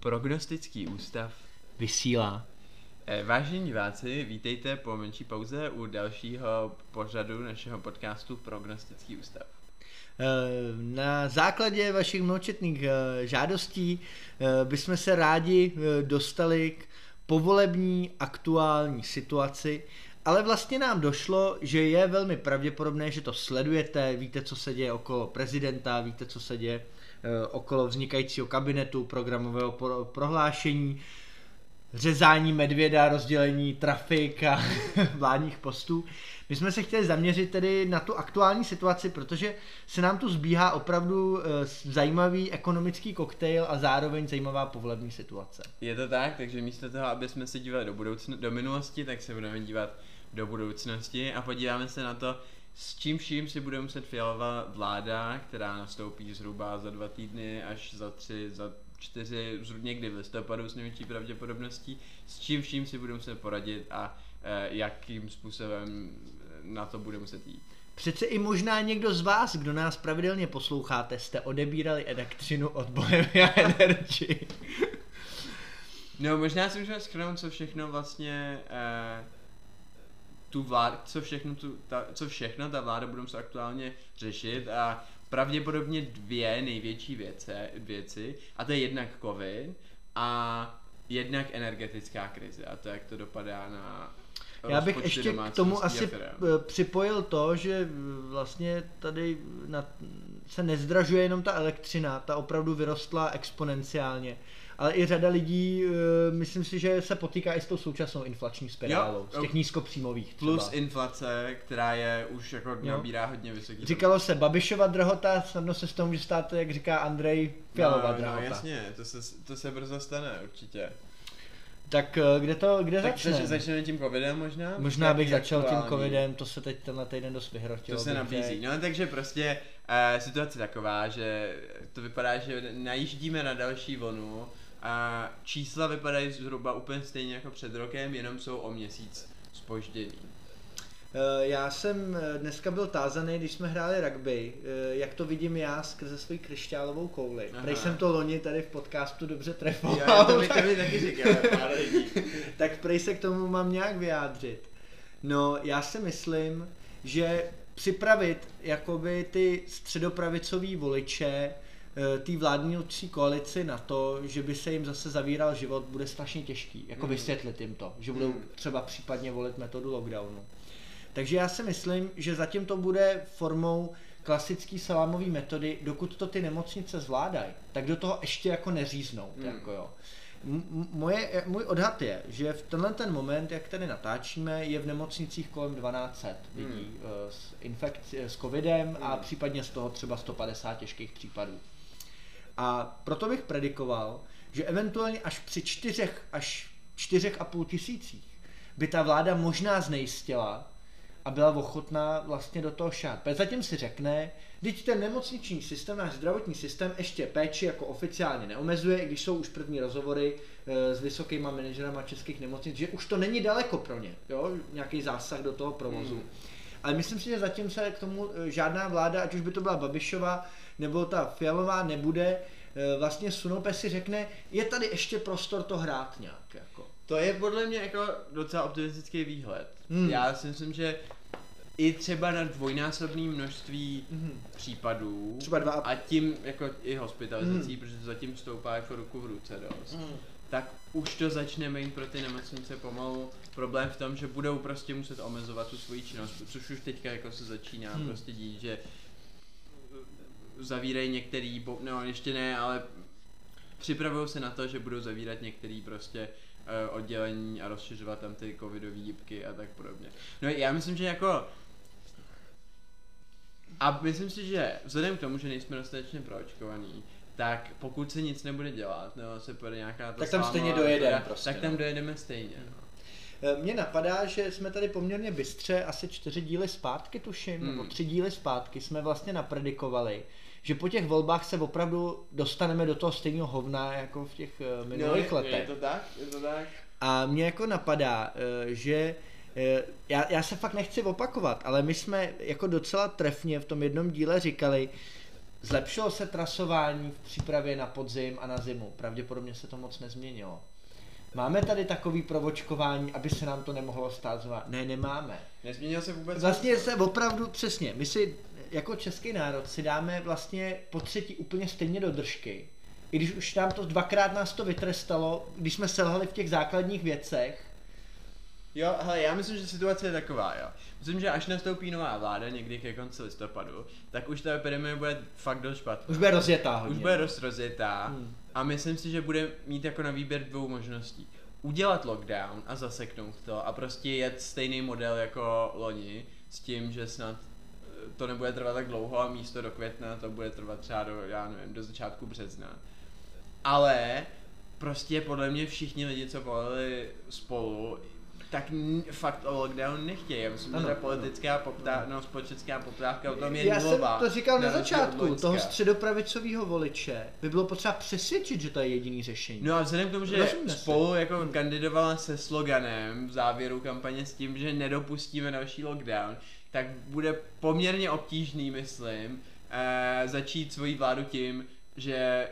Prognostický ústav. Vysílá. Eh, Vážení diváci, vítejte po menší pauze u dalšího pořadu našeho podcastu Prognostický ústav. Eh, Na základě vašich mnohočetných eh, žádostí bychom se rádi dostali k povolební aktuální situaci, ale vlastně nám došlo, že je velmi pravděpodobné, že to sledujete, víte, co se děje okolo prezidenta, víte, co se děje okolo vznikajícího kabinetu, programového pro- prohlášení, řezání medvěda, rozdělení trafik a vládních postů. My jsme se chtěli zaměřit tedy na tu aktuální situaci, protože se nám tu zbíhá opravdu eh, zajímavý ekonomický koktejl a zároveň zajímavá povolební situace. Je to tak, takže místo toho, aby jsme se dívali do, budoucn- do minulosti, tak se budeme dívat do budoucnosti a podíváme se na to, s čím vším si bude muset fialová vláda, která nastoupí zhruba za dva týdny až za tři, za čtyři, zhruba někdy v listopadu s největší pravděpodobností, s čím vším si bude muset poradit a eh, jakým způsobem na to bude muset jít. Přece i možná někdo z vás, kdo nás pravidelně posloucháte, jste odebírali elektřinu od Bohemia Energy. No, možná si můžeme schrnout, co všechno vlastně eh, tu vlád, co všechno, tu, ta, co všechno ta vláda bude muset aktuálně řešit a pravděpodobně dvě největší věce, věci a to je jednak covid a jednak energetická krize a to, jak to dopadá na Já bych ještě k tomu asi p- připojil to, že eh, vlastně tady na, se nezdražuje jenom ta elektřina, ta opravdu vyrostla exponenciálně. Ale i řada lidí, eh, myslím si, že se potýká i s tou současnou inflační spirálou, Jo, z těch jo. nízkopříjmových třeba. Plus inflace, která je už jako nabírá hodně vysoký. Říkalo se Babišova drahota, snadno se z toho může stát, jak říká Andrej, Fialová no, drahota. no, jasně, to se, to se brzo stane určitě. Tak eh, kde to, kde Tak začne? zač- začneme tím covidem možná? Možná bych začal tím aktuální. covidem, to se teď tenhle týden dost vyhrotilo. To se nabízí. No takže prostě uh, situace taková, že to vypadá, že najíždíme na další vlnu a čísla vypadají zhruba úplně stejně jako před rokem, jenom jsou o měsíc spoždění. Eh, Já jsem eh, dneska byl tázaný, když jsme hráli rugby, eh, jak to vidím já skrze svoji křišťálovou kouli. Prej jsem to loni tady v podcastu dobře trefoval, já to mi, mi taky říkal pár lidí. tak prej se k tomu mám nějak vyjádřit. No, já si myslím, že připravit jakoby ty středopravicový voliče té vládnoucí koalici na to, že by se jim zase zavíral život, bude strašně těžký. Jako Mm. vysvětlit jim to, že budou Mm. třeba případně volit metodu lockdownu. Takže já si myslím, že zatím to bude formou klasický salámový metody, dokud to ty nemocnice zvládají, tak do toho ještě jako neříznou. Hmm. Jako jo. M- Moje, můj odhad je, že v tenhle ten moment, jak tady natáčíme, je v nemocnicích kolem 1200 lidí Hmm. eh, s, infekci, s covidem a Hmm. případně z toho třeba 150 těžkých případů. A proto bych predikoval, že eventuálně až při čtyřech až čtyřech a půl tisících by ta vláda možná znejistila a byla ochotná vlastně do toho šát. Protože zatím si řekne, teď ten nemocniční systém, náš zdravotní systém ještě péči jako oficiálně neomezuje, i když jsou už první rozhovory e, s vysokýma manažerama českých nemocnic, že už to není daleko pro ně, jo, nějaký zásah do toho provozu. Hmm. Ale myslím si, že zatím se k tomu e, žádná vláda, ať už by to byla Babišova nebo ta Fialová, nebude e, vlastně protože si řekne, je tady ještě prostor to hrát nějak. Jako. To je podle mě jako docela optimistický výhled. Hmm. Já si myslím, že i třeba na dvojnásobné množství Mhm. případů Třeba dva a tím jako i hospitalizací, Hmm. protože to zatím stoupá jako ruku v ruce dost, Mm. tak už to začne mít pro ty nemocnice pomalu problém v tom, že budou prostě muset omezovat tu svoji činnost, což už teďka jako se začíná Hmm. prostě dít, že zavírají některý, no ještě ne, ale připravují se na to, že budou zavírat některý prostě eh, oddělení a rozšiřovat tam ty covidové jípky a tak podobně. No já myslím, že jako a myslím si, že vzhledem k tomu, že nejsme dostatečně proočkovaný, tak pokud se nic nebude dělat, nebo se půjde nějaká ta Tak tam stejně dojedeme prostě, tak tam no. dojedeme stejně. No. E, Mně napadá, že jsme tady poměrně bystře, asi čtyři díly zpátky tuším, Hmm. nebo tři díly zpátky jsme vlastně napredikovali, že po těch volbách se opravdu dostaneme do toho stejného hovna jako v těch eh, minulých No, je, letech. je to tak? Je to tak? A mě jako napadá, eh, že eh, já, já se fakt nechci opakovat, ale my jsme jako docela trefně v tom jednom díle říkali, Zlepšilo se trasování v přípravě na podzim a na zimu. Pravděpodobně se to moc nezměnilo. Máme tady takový provočkování, aby se nám to nemohlo stát znova? Ne, nemáme. Nezměnil se vůbec Vlastně se opravdu přesně, my si jako český národ si dáme vlastně po třetí úplně stejně do držky. I když už nám to dvakrát nás to vytrestalo, když jsme selhali v těch základních věcech, Jo, hele, já myslím, že situace je taková, jo. Myslím, že až nastoupí nová vláda někdy ke konci listopadu, tak už ta epidemie bude fakt dost špatná. už bude rozjetá hodně. Už bude dost rozjetá Hmm. a myslím si, že bude mít jako na výběr dvou možností. Udělat lockdown a zaseknout to a prostě jet stejný model jako loni s tím, že snad to nebude trvat tak dlouho a místo do května to bude trvat třeba do, já nevím, do začátku března. Ale prostě podle mě všichni lidi, co volili spolu, tak fakt o lockdown nechtějí. Já myslím, Ano, že politická poptávka, no, společenská poptávka o tom je Já jsem to říkal na začátku, toho středopravicového voliče by bylo potřeba přesvědčit, že to je jediný řešení. No a vzhledem k tomu, že Rozumíme si. spolu jako kandidovala se sloganem v závěru kampaně s tím, že nedopustíme další lockdown, tak bude poměrně obtížný, myslím, eh, začít svoji vládu tím, že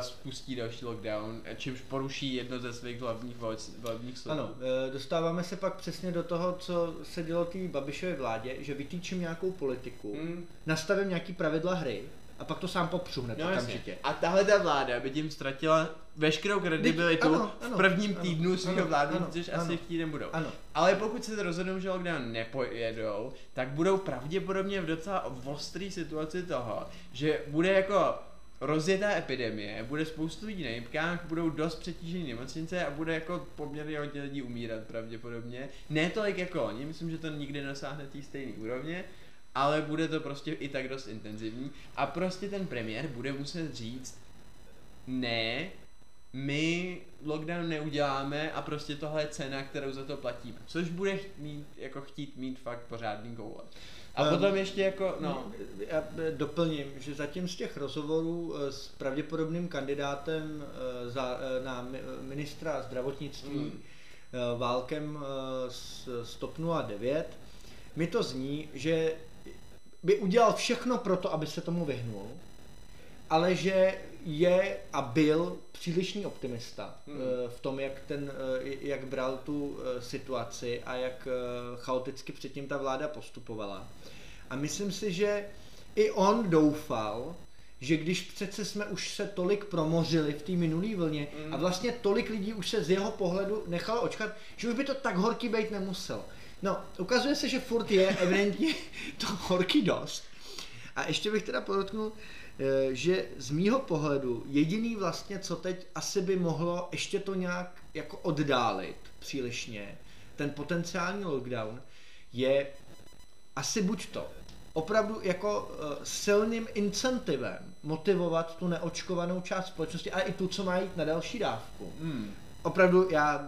spustí další lockdown, eh, čímž poruší jedno ze svých hlavních volebních slibů. Ano, e, dostáváme se pak přesně do toho, co se dělo té Babišově vládě, že vytýčím nějakou politiku, Hmm. nastavím nějaký pravidla hry a pak to sám popřu hned No jasně. okamžitě. A tahle ta vláda by tím ztratila veškerou kredibilitu ano, ano, v prvním ano, týdnu svého vládnutí, což ano. asi v týden budou. Ano, Ale pokud se rozhodnou, že lockdown nepojedou, tak budou pravděpodobně v docela ostrý situaci toho, že bude jako rozjetá epidemie, bude spoustu lidí na jibkách, budou dost přetížený nemocnice a bude jako poměrně hodně lidí umírat pravděpodobně. Ne tolik jako oni, myslím, že to nikdy nesáhne té stejné úrovně, ale bude to prostě i tak dost intenzivní a prostě ten premiér bude muset říct ne, my lockdown neuděláme a prostě tohle je cena, kterou za to platíme. Což bude mít, jako chtít mít fakt pořádný koule. A Ehm, potom ještě jako, no, Já e, doplním, že zatím z těch rozhovorů e, s pravděpodobným kandidátem e, za, na mi- ministra zdravotnictví Mm. Válkem z z TOP 09 mi to zní, že by udělal všechno pro to, aby se tomu vyhnul, ale že je a byl přílišný optimista Hmm. eh, v tom, jak, ten, eh, jak bral tu eh, situaci a jak chaoticky předtím ta vláda postupovala. A myslím si, že i on doufal, že když přece jsme už se tolik promořili v té minulé vlně Mm. a vlastně tolik lidí už se z jeho pohledu nechalo očkat, že už by to tak horký být nemuselo. No, ukazuje se, že furt je evidentně to horký dost. A ještě bych teda podotknul, eh, že z mýho pohledu jediný vlastně, co teď asi by mohlo ještě to nějak jako oddálit přílišně, ten potenciální lockdown, je asi buď to opravdu jako uh, silným incentivem motivovat tu neočkovanou část společnosti, ale i tu, co má jít na další dávku. hmm, Opravdu já uh,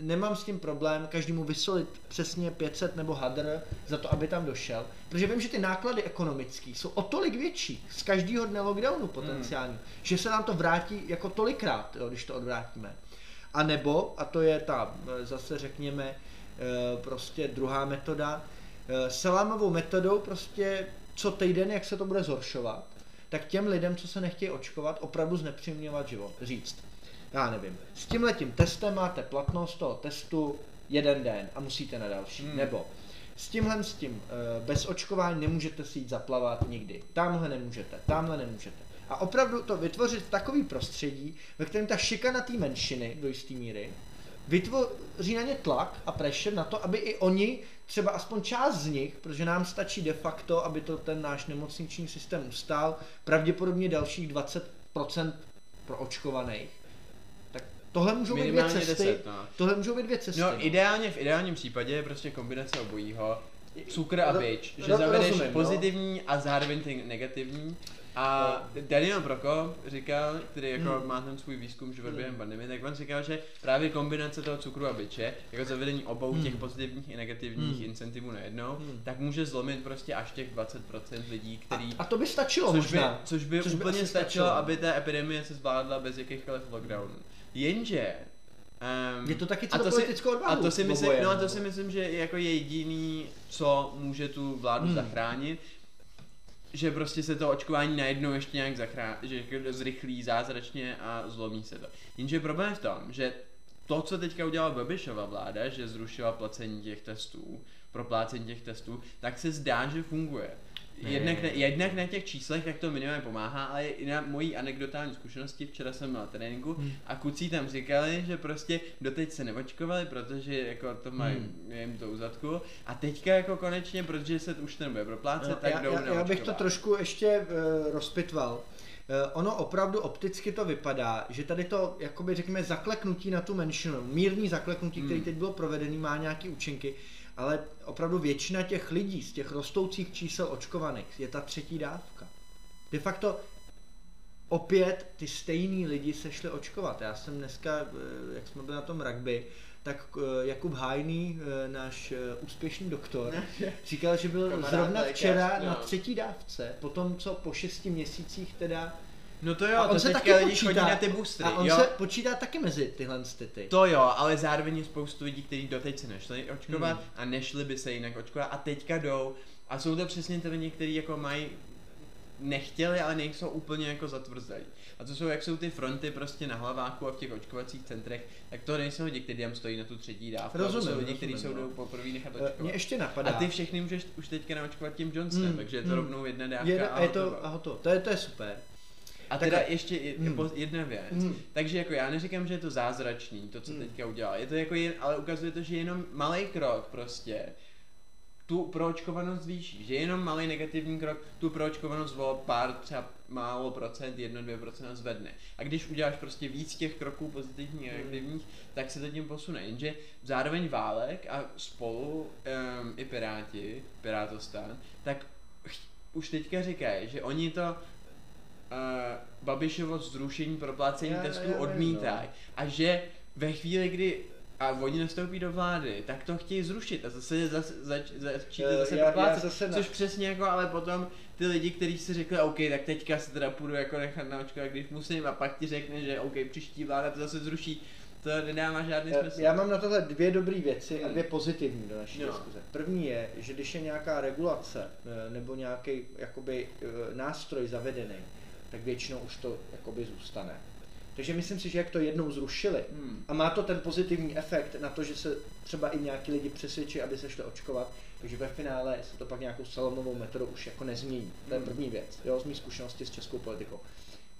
nemám s tím problém každému vysolit přesně 500 nebo hadr za to, aby tam došel, protože vím, že ty náklady ekonomické jsou o tolik větší z každého dne lockdownu potenciálně, že se nám to vrátí jako tolikrát, jo, když to odvrátíme. A nebo, a to je ta, eh, zase řekněme, eh, prostě druhá metoda, salámovou metodou prostě co týden, jak se to bude zhoršovat, tak těm lidem, co se nechtějí očkovat, opravdu znepříjemňovat život. Říct, já nevím, s tímhletím testem máte platnost toho testu jeden den a musíte na další. Hmm. Nebo s tímhle s tím eh, bez očkování nemůžete si jít zaplavat nikdy. Tamhle nemůžete, tamhle nemůžete. A opravdu to vytvořit v takový prostředí, ve kterém ta šikana té menšiny do jisté míry vytvoří na ně tlak a pressure na to, aby i oni, třeba aspoň část z nich, protože nám stačí de facto, aby to ten náš nemocniční systém ustál, pravděpodobně dalších 20% pro očkovaných. Tak tohle můžou být dvě cesty. 10, no. Tohle můžou být dvě cesty. No, ideálně, v ideálním případě je prostě kombinace obojího. Cukr a bič, že zavedeš rozumím, no. pozitivní a zároveň ty negativní. A Daniel Prokop říkal, který jako Hmm. má ten svůj výzkum život Hmm. během pandemie, tak on říkal, že právě kombinace toho cukru a biče, jako zavedení obou Hmm. těch pozitivních i negativních Hmm. incentivů najednou, Hmm. tak může zlomit prostě až těch 20% lidí, který... A, a to by stačilo Což by, možná. což by Což by úplně asi stačilo, stačilo. aby ta epidemie se zvládla bez jakýchkoliv lockdownů. Jenže... Um, Je to taky a to si, celopolitickou a odvahu. to si myslím, oboje, no a to si myslím, že je jako jediný, co může tu vládu Hmm. zachránit. že prostě se to očkování najednou ještě nějak zachrá, že jako zrychlí zázračně a zlomí se to. Jenže problém je v tom, že to, co teďka udělala Babišova vláda, že zrušila placení těch testů, proplácení těch testů, tak se zdá, že funguje. Jednak, na, jednak na těch číslech, tak to minimálně pomáhá, ale i na mojí anekdotální zkušenosti, včera jsem měl tréninku hmm. a kucí tam říkali, že prostě doteď se neočkovali, protože jako to mají, hmm. jim to uzadku a teďka jako konečně, protože se už to nebude proplácet, no, tak já, jdou já, já bych to trošku ještě uh, rozpitval. Uh, ono opravdu opticky to vypadá, že tady to, jakoby řekněme, zakleknutí na tu menšinu, mírný zakleknutí, hmm. který teď bylo provedený, má nějaký účinky, ale opravdu většina těch lidí z těch rostoucích čísel očkovaných je ta třetí dávka. De facto opět ty stejný lidi se šli očkovat. Já jsem dneska, eh, jak jsme byli na tom rugby, tak eh, Jakub Hajný, eh, náš úspěšný doktor, říkal, že byl Kamarád zrovna včera na třetí dávce, po tom, co po šesti měsících teda No to jo, a on to se taky lidi počítá, chodí na ty boostry, A on jo? se počítá taky mezi tyhle ty. To jo, ale zároveň je spoustu lidí, kteří doteď se nešli očkovat hmm. a nešli by se jinak očkovat a teďka jdou. A jsou to přesně ty lidi, kteří jako mají nechtěli, ale nejsou úplně jako zatvrzelí. A to jsou, jak jsou ty fronty prostě na hlaváku a v těch očkovacích centrech, tak to nejsou lidi, kteří tam stojí na tu třetí dávku. Rozumím, to jsou lidi, kteří jsou no. poprvé nechat Eh, očkovat. Mě ještě napadá. A ty všechny můžeš už teďka naočkovat tím Johnsonem, Hmm, takže je to hmm. rovnou jedna dávka je, a, je to, hotovo. a hotovo. To je, to je super. A Tak teda a- ještě je, Hmm. jedna věc. Hmm. Takže jako já neříkám, že je to zázračný, to, co Hmm. teďka udělal. Je to jako jen, ale ukazuje to, že jenom malý krok prostě tu proočkovanost zvýší. Že jenom malý negativní krok tu proočkovanost o pár třeba málo procent, jedno, dvě procenta zvedne. A když uděláš prostě víc těch kroků pozitivních a Hmm. negativních, tak se to tím posune. Jenže zároveň Válek a spolu um, i Piráti, Pirátostán, tak už teďka říkají, že oni to Babišovo zrušení proplácení Já- testů vím, odmítají. no. A že ve chvíli, kdy a oni nastoupí do vlády, tak to chtějí zrušit a zase zač, zač, Eh, zase já- já proplácet, zase na- což přesně jako, ale potom ty lidi, kteří si řekli, OK, tak teďka se teda půjdu jako nechat naočkovat, když musím a pak ti řekne, že OK, příští vláda to zase zruší, to nedává žádný Eh, smysl. Já mám na tohle dvě dobré věci a dvě pozitivní do naší No. diskuze. První je, že když je nějaká regulace eh, nebo nějaký jakoby eh, nástroj zavedený, tak většinou už to jakoby zůstane. Takže myslím si, že jak to jednou zrušili Hmm. a má to ten pozitivní efekt na to, že se třeba i nějaký lidi přesvědčí, aby se šli očkovat, takže ve finále se to pak nějakou salomovou metodou už jako nezmění. To je Hmm. první věc, jo, z mých zkušenosti s českou politikou.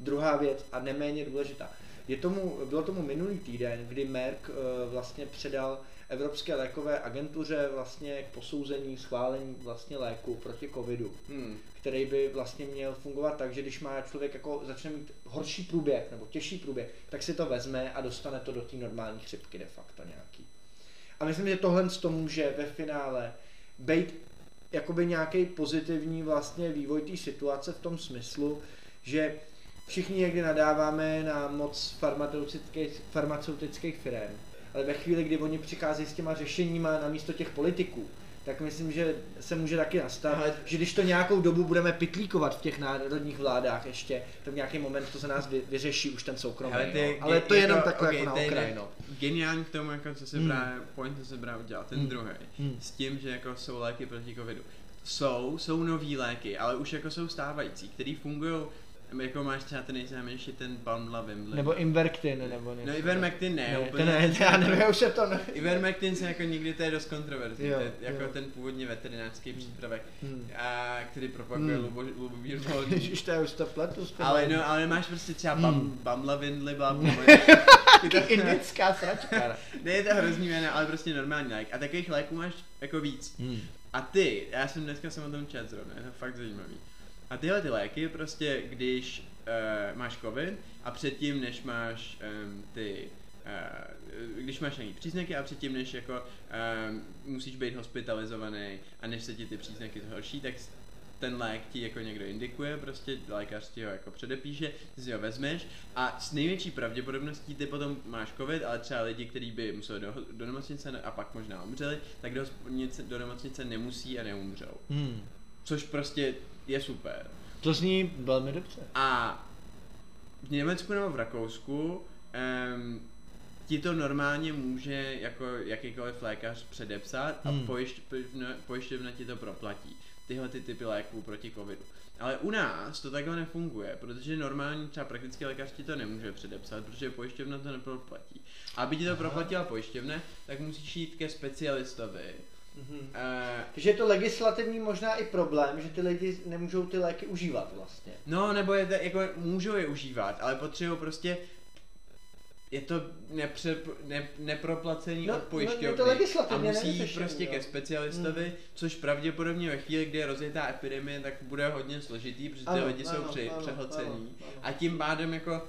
Druhá věc a neméně důležitá. Je tomu, bylo tomu minulý týden, kdy Merck eh, vlastně předal Evropské lékové agentuře vlastně k posouzení, schválení vlastně léku proti covidu, Hmm. Který by vlastně měl fungovat tak, že když má člověk jako začne mít horší průběh nebo těžší průběh, tak si to vezme a dostane to do té normální chřipky de facto nějaký. A myslím, že tohle to může ve finále být jakoby nějaký pozitivní vlastně vývoj té situace v tom smyslu, že všichni někdy nadáváme na moc farmaceutických, farmaceutických firm, ale ve chvíli, kdy oni přicházejí s těma řešeníma na místo těch politiků, tak myslím, že se může taky nastat, Ale- že když to nějakou dobu budeme pitlíkovat v těch národních vládách ještě, tak v nějaký moment to za nás vy, vyřeší už ten soukromý. Ale, ty, no. ale to je jenom jako, takhle okay, jako na to je okraj. ne- No. Geniální k tomu, jako co se Hmm. právě, point, co se právě udělal, ten Hmm. druhý, Hmm. s tím, že jako jsou léky proti covidu. Jsou, jsou nový léky, ale už jako jsou stávající, který fungují, jako máš třeba ten nejznámější ten Palmlavim. Nebo Inverktin, nebo něco. No Ivermectin ne, ne, úplně. to ne, já nevím, už se to ne. Ivermectin se jako nikdy to je dost kontroverzní, Jo, to je jako jo. ten původně veterinárský přípravek, Hmm. a, který propaguje Hmm. Lubo, Lubomír Volný. Ježiš, to je už to pletu. Ale no, ale máš prostě třeba Hmm. bam, Bamlavin, Liba, Indická sračka. Ne, je to hrozný jméno, ale prostě normální lék. A takových léků máš jako víc. Hmm. A ty, já jsem dneska jsem o tom čet zrovna, je to fakt zajímavý. A tyhle ty léky prostě, když uh, máš covid a předtím, než máš um, ty, uh, když máš nějaký příznaky a předtím, než jako um, musíš být hospitalizovaný a než se ti ty příznaky zhorší, tak ten lék ti jako někdo indikuje, prostě lékař ti ho jako předepíše, ty si ho vezmeš a s největší pravděpodobností ty potom máš covid, ale třeba lidi, kteří by museli do, do nemocnice a pak možná umřeli, tak do, do nemocnice nemusí a neumřou. Hmm. Což prostě je super. To zní velmi dobře. A v Německu nebo v Rakousku um, ti to normálně může jako jakýkoliv lékař předepsat a Hmm. pojišťovna, pojišťovna ti to proplatí. tyhle ty typy léků proti covidu. Ale u nás to takhle nefunguje, protože normální třeba praktický lékař ti to nemůže předepsat, protože pojišťovna to neproplatí. Aby ti to proplatila pojišťovna, tak musíš jít ke specialistovi. Mhm. Uh, Takže je to legislativní možná i problém, že ty lidi nemůžou ty léky užívat vlastně. no, nebo je to, jako můžou je užívat, ale potřebují prostě je to nepře, ne, neproplacený No, od no, je pojišťovny to legislativně a musí jít prostě jo. ke specialistovi, Hmm. což pravděpodobně ve chvíli, kdy je rozjetá epidemie, tak bude hodně složitý, protože ty Ano, lidi jsou ano, při, ano, přehlcení. ano, ano. A tím pádem jako,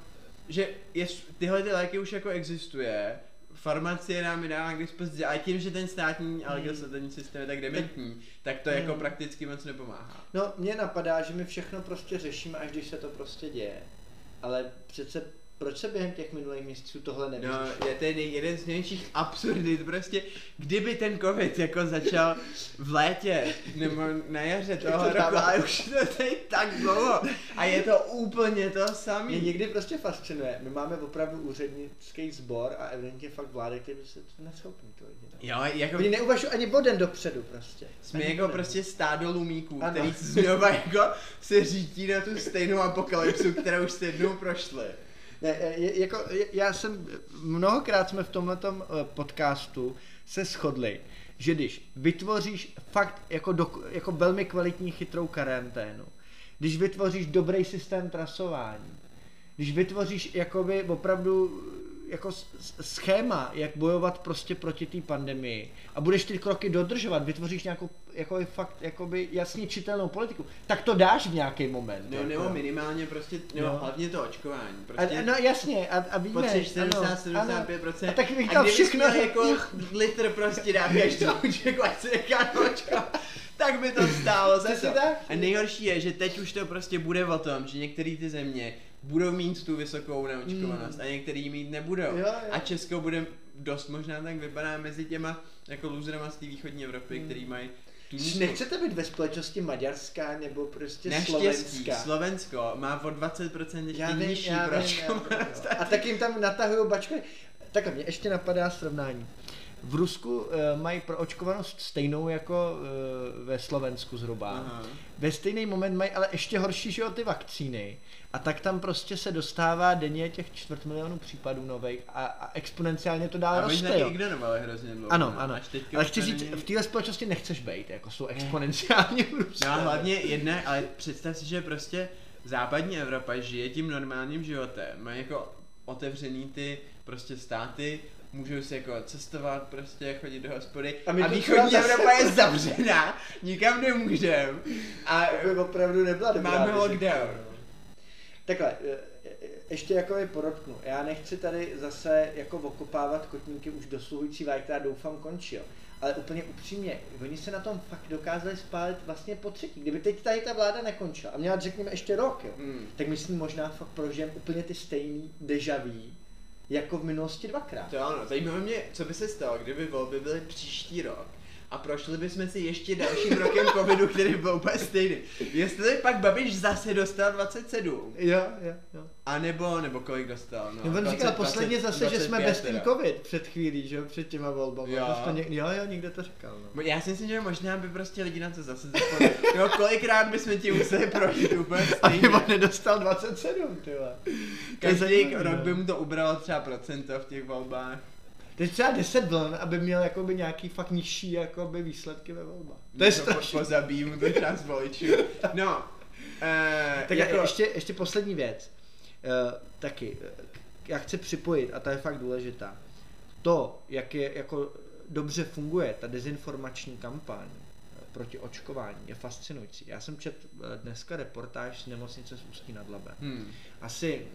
že je, tyhle ty léky už jako existuje, farmacie nám je dává k dispozici, ale tím, že ten státní a legislativní systém je tak dementní, tak to jako Hmm. prakticky moc nepomáhá. No, mně napadá, že my všechno prostě řešíme, až když se to prostě děje. Ale přece proč se během těch minulých měsíců tohle No, nevyřešilo? je to jeden z největších absurdit, prostě, kdyby ten covid jako začal v létě, nebo na jaře toho to roku, ale už to teď tak dlouho a je to úplně to Mě samý. někdy prostě fascinuje. My máme opravdu úřednický sbor a evidentně fakt vlády, který se to neschopný to lidi. no. Jo, jako Oni neuvažují ani bodem dopředu prostě. jsme Ani jako prostě stádo lumíků, Ano. který znova jako se řítí na tu stejnou apokalypsu, kterou už jste jednou prošli. Ne, je, jako, já jsem, mnohokrát jsme v tomhletom eh, podcastu se shodli, že když vytvoříš fakt jako, do, jako velmi kvalitní chytrou karanténu, když vytvoříš dobrý systém trasování, když vytvoříš jakoby opravdu jako schéma, jak bojovat prostě proti té pandemii a budeš ty kroky dodržovat, vytvoříš nějakou jako fakt jakoby jasně čitelnou politiku, tak to dáš v nějaký moment. No, jako. nebo minimálně prostě, nebo No. hlavně to očkování. Prostě a, no jasně, a, a víme, Potřebuješ ano, 70, ano. 75%. A tak bych a dal všechno, jako litr prostě dát každou jako ať se nechá tak by to stálo za to. A nejhorší je, že teď už to prostě bude o tom, že některé ty země budou mít tu vysokou neočkovanost Mm. a některý mít nebudou. Jo, jo. A Česko bude dost možná tak vypadá mezi těma jako loserama z té východní Evropy, Mm. který mají tu Nechcete být ve společnosti Maďarská nebo prostě Naštěstí Slovenská? Slovensko má o 20% ještě Já vím, nižší já vím, já vím. A tak jim tam natahují bačky. Takhle, mě ještě napadá srovnání. V Rusku uh, mají proočkovanost stejnou jako uh, ve Slovensku zhruba. Aha. Ve stejný moment mají ale ještě horší, že jo, ty vakcíny. A tak tam prostě se dostává denně těch čtvrt milionů případů nových a, a exponenciálně to dál A roste, jo. ignorovali hrozně dlouho. Ano, no. ano. Ale chci říct, není- v téhle společnosti nechceš být, jako jsou exponenciálně růst. No a hlavně jedna, ale představ si, že prostě západní Evropa žije tím normálním životem, má jako otevřený ty prostě státy, můžou si jako cestovat, prostě chodit do hospody A a, východní Evropa je zavřená, nikam nemůžem a To by opravdu nebyla dobrá Máme lockdown. Takhle, e, e, ještě jako je podotknu. Já nechci tady zase jako okopávat kotníky už dosluhující vlády, která doufám končí, jo. Ale úplně upřímně, oni se na tom fakt dokázali spálit vlastně po třetí. Kdyby teď tady ta vláda nekončila a měla řekněme ještě rok, jo, Hmm. tak myslím možná fakt prožijem úplně ty stejný deja vu, jako v minulosti dvakrát. To ano, zajímavé mě, co by se stalo, kdyby volby byly příští rok a prošli bychom si ještě dalším rokem covidu, který byl úplně stejný. Jestli pak Babiš zase dostal 27, Jo, jo, jo. a nebo, nebo kolik dostal, no. No, on říkal 20, posledně 20, zase, že jsme 25 bez ten covid před chvílí, že jo, před těma volbami. Jo. To ně, jo, jo, někde to říkal. No. Já si myslím, že možná by prostě lidi na to zase zapomněli. Jo, kolikrát bychom ti museli projít úplně stejně. on nedostal 27, ty vole. To je Každý rok no. by mu to ubralo třeba procento v těch volbách. Teď třeba 10 vln, aby měl jakoby nějaký fakt nižší jakoby výsledky ve volbách. To je. Po, pozabíjí mu to část voličů. No, eh, Tak jako, jako... ještě, ještě poslední věc. Uh, taky, eh, já chci připojit, a ta je fakt důležitá. To, jak je, jako dobře funguje ta dezinformační kampaň proti očkování, je fascinující. Já jsem čet eh, dneska reportáž z nemocnice z Ústí nad Labem. hmm. Asi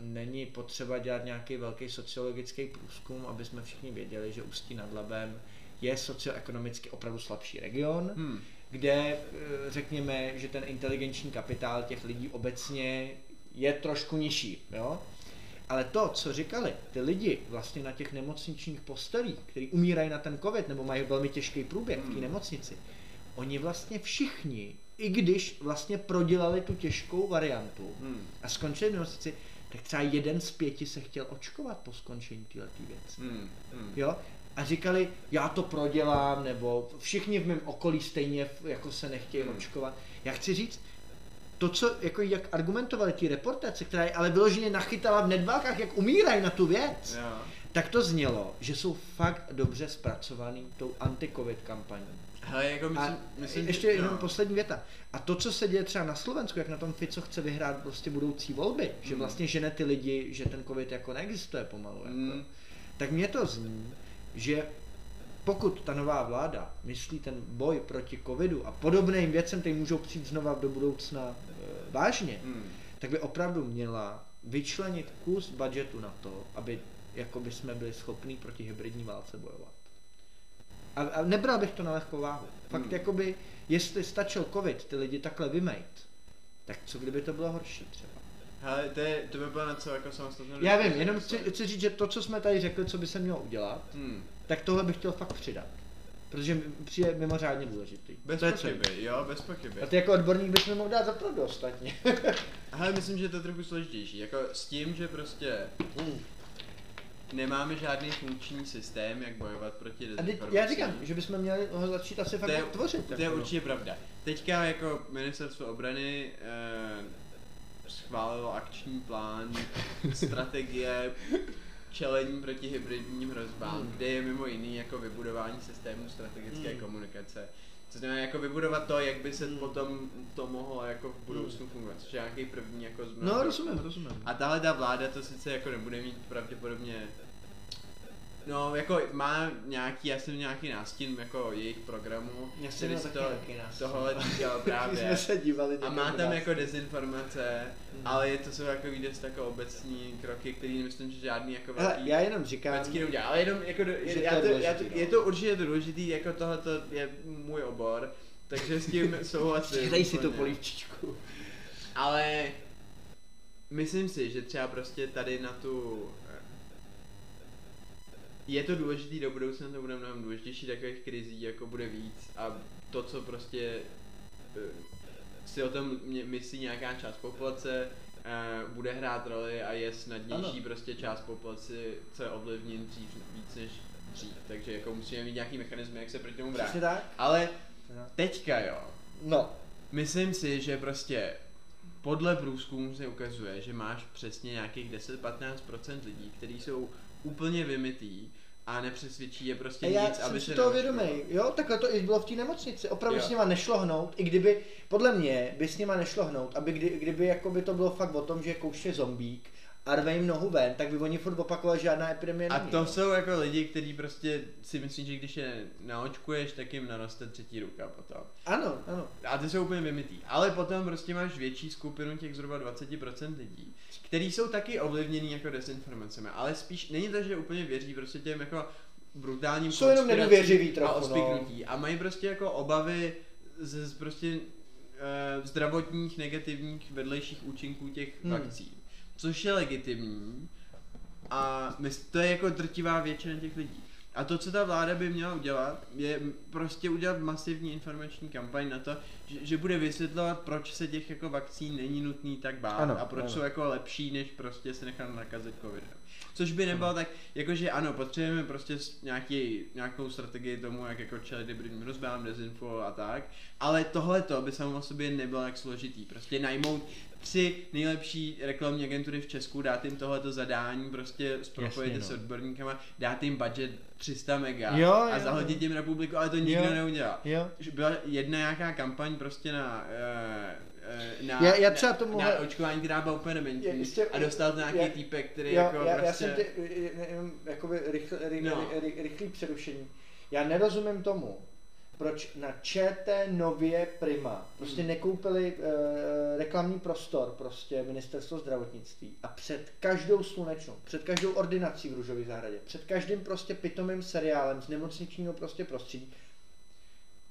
není potřeba dělat nějaký velký sociologický průzkum, aby jsme všichni věděli, že Ústí nad Labem je socioekonomicky opravdu slabší region, Hmm. kde eh, řekněme, že ten inteligenční kapitál těch lidí obecně je trošku nižší, jo? Ale to, co říkali, ty lidi vlastně na těch nemocničních postelích, kteří umírají na ten covid nebo mají velmi těžký průběh v té Hmm. nemocnici, oni vlastně všichni, i když vlastně prodělali tu těžkou variantu Hmm. a skončili v nemocnici, tak třeba jeden z pěti se chtěl očkovat po skončení této věci. Hmm. Hmm. Jo? a říkali, já to prodělám, nebo všichni v mém okolí stejně jako se nechtějí Hmm. očkovat. Já chci říct, to, co, jako jak argumentovali ti reportéři, která je ale vyloženě nachytala v nedbálkách, jak umírají na tu věc, Jo. tak to znělo, že jsou fakt dobře zpracovaný tou anti-covid kampaní. Hele, jako myslím, A myslím ještě jenom no. poslední věta. A to, co se děje třeba na Slovensku, jak na tom Fico chce vyhrát prostě budoucí volby, že Hmm. vlastně žene ty lidi, že ten covid jako neexistuje pomalu, jako, Mm. tak mě to zní, že pokud ta nová vláda myslí ten boj proti covidu a podobným věcem, které můžou přijít znova do budoucna e, vážně, Mm. tak by opravdu měla vyčlenit kus budgetu na to, aby jako by jsme byli schopní proti hybridní válce bojovat. A, a nebral bych to na lehkou váhu. Fakt Hmm. jakoby, jestli stačil covid ty lidi takhle vymejt, tak co kdyby to bylo horší třeba. Hele, to, je, to by bylo na co jako samostatnou Já vím, jenom chci, chci říct, že to, co jsme tady řekli, co by se mělo udělat, Hmm. tak tohle bych chtěl fakt přidat. Protože přijde mimořádně důležitý. Bez to pochyby, jo, bez pochyby. A ty jako odborník bys mi mohl dát za pravdu ostatně. Ale myslím, že to je trochu složitější. Jako s tím, že prostě nemáme žádný funkční systém, jak bojovat proti dezinformacím. já říkám, že bychom měli ho začít asi fakt To je- tvořit. To je jako no. určitě pravda. Teďka jako ministerstvo obrany eh, schválilo akční plán, strategie čelení proti hybridním hrozbám, Hmm. kde je mimo jiný jako vybudování systému strategické Hmm. komunikace. To znamená jako vybudovat to, jak by se Hmm. potom to mohlo jako v budoucnu fungovat, což je nějaký první jako z mnoha No, rozumím, rozumím. A tahle ta vláda to sice jako nebude mít pravděpodobně No, jako má nějaký, asi nějaký nástin jako jejich programu, Já jsem který se to, tohle týkal My právě. jsme se dívali A má tam jako dezinformace, Mhm. ale je to jsou jako dost jako obecní kroky, které myslím, že žádný jako Hele, velký já jenom říkám, neudělá, ale jenom jako, do, Že já to je to, já důležitý, to, no. je to určitě důležitý, jako tohle je můj obor, takže s tím souhlasím. dej si tu polívčičku. Ale myslím si, že třeba prostě tady na tu... Je to důležitý do budoucna, to bude mnohem důležitější, takových krizí jako bude víc a to, co prostě eh, si o tom myslí nějaká část populace, eh, bude hrát roli a je snadnější Ano. prostě část populace se ovlivnit dřív víc než dřív, takže jako musíme mít nějaký mechanismy, jak se proti tomu brát. tak? Ale teďka jo, No, Myslím si, že prostě podle průzkumu se ukazuje, že máš přesně nějakých 10-15% lidí, kteří jsou úplně vymitý a nepřesvědčí je prostě a já nic, aby si se toho neočkovali. vědomý. Jo, takhle to i bylo v té nemocnici. Opravdu Jo. s nima nešlo hnout, i kdyby, podle mě, by s nima nešlo hnout, aby kdy, kdyby jako by to bylo fakt o tom, že kouše zombík a rve jim nohu ven, tak by oni furt opakovali, žádná epidemie A není. to no. jsou jako lidi, kteří prostě si myslí, že když je naočkuješ, tak jim naroste třetí ruka potom. Ano, ano. A ty jsou úplně vymitý. Ale potom prostě máš větší skupinu těch zhruba 20% lidí, kteří jsou taky ovlivnění jako dezinformacemi, ale spíš není to, že úplně věří prostě těm jako brutálním Jsou jenom nedůvěřiví a trochu, no. A mají prostě jako obavy z, z prostě uh, zdravotních negativních vedlejších účinků těch hmm. vakcín. Což je legitimní a mys- to je jako drtivá většina těch lidí. A to, co ta vláda by měla udělat, je prostě udělat masivní informační kampaň na to, že, že bude vysvětlovat, proč se těch jako vakcín není nutný tak bát Ano, a proč ano. jsou jako lepší, než prostě se nechat nakazit covidem. Což by nebylo tak, jakože ano, potřebujeme prostě nějaký, nějakou strategii tomu, jak jako čelit hybridním hrozbám, dezinfo a tak, ale tohle to by samo o sobě nebylo jak složitý. Prostě najmout tři nejlepší reklamní agentury v Česku, dát jim tohleto zadání, prostě propojit Jasně, je no. s odborníkama, dát jim budget 300 mega Jo, a jo, zahodit jim republiku, ale to nikdo Jo. neudělal. Jo. Byla jedna nějaká kampaň prostě na, eh, na, Já- já třeba tomu- na, na očkování, která byla úplně dementní a dostal to nějaký já- týpek, který Jo, jako já, prostě... já jsem ty, jenom jakoby rychl, ry, No. ry, rychlý přerušení. Já nerozumím tomu, proč na ČT Nově Prima prostě Hmm. nekoupili uh, reklamní prostor prostě ministerstvo zdravotnictví a před každou slunečnou, před každou ordinací v Růžové zahradě, před každým prostě pitomým seriálem z nemocničního prostě prostředí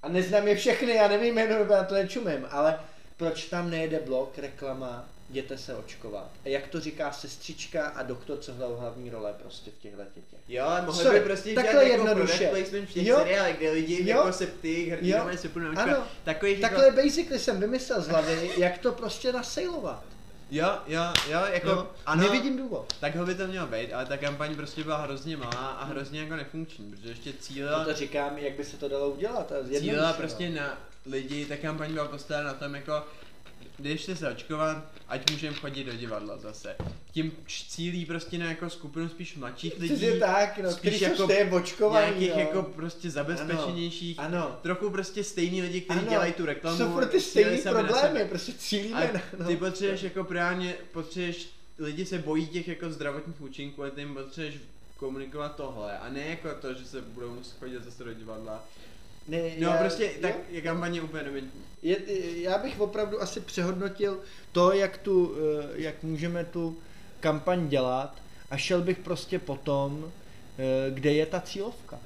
a neznám je všechny, já nevím jméno, nebo já to nečumím, ale proč tam nejede blok, reklama, jděte se očkovat. A jak to říká sestřička a doktor, co hrál hlavní role prostě v těchto dětech. Jo, ale mohli Sorry, by prostě takhle dělat jako jednoduše. placement v těch Jo. seriálech, kde lidi Jo. jako se ty hrdinové se půjdou Ano. naočkovat. Takových jako... Takhle basically jsem vymyslel z hlavy, jak to prostě nasejlovat. Jo, jo, jo, jako, Jo, ano, Nevidím důvod. takhle by to mělo být, ale ta kampaň prostě byla hrozně malá a hrozně jako nefunkční, protože ještě cílila, To říkám, jak by se to dalo udělat. cílila prostě na lidi, ta kampaň byla postavena na tom jako, jste se očkovat, ať můžeme chodit do divadla zase. Tím cílí prostě na jako skupinu spíš mladších lidí, Přesně tak, no, spíš jako očkovaný, nějakých no. jako prostě zabezpečenějších, Ano. trochu prostě stejný lidi, kteří Ano, dělají tu reklamu. Jsou pro ty stejný problémy, prostě cílíme A na... no. ty potřebuješ jako právě, potřebuješ, lidi se bojí těch jako zdravotních účinků, ale ty jim potřebuješ komunikovat tohle a ne jako to, že se budou muset chodit zase do divadla. Ne, No já- prostě jo. tak je kampaně úplně dementní. Je, já bych opravdu asi přehodnotil to, jak, tu, eh, jak můžeme tu kampaň dělat a šel bych prostě potom, eh, kde je ta cílovka.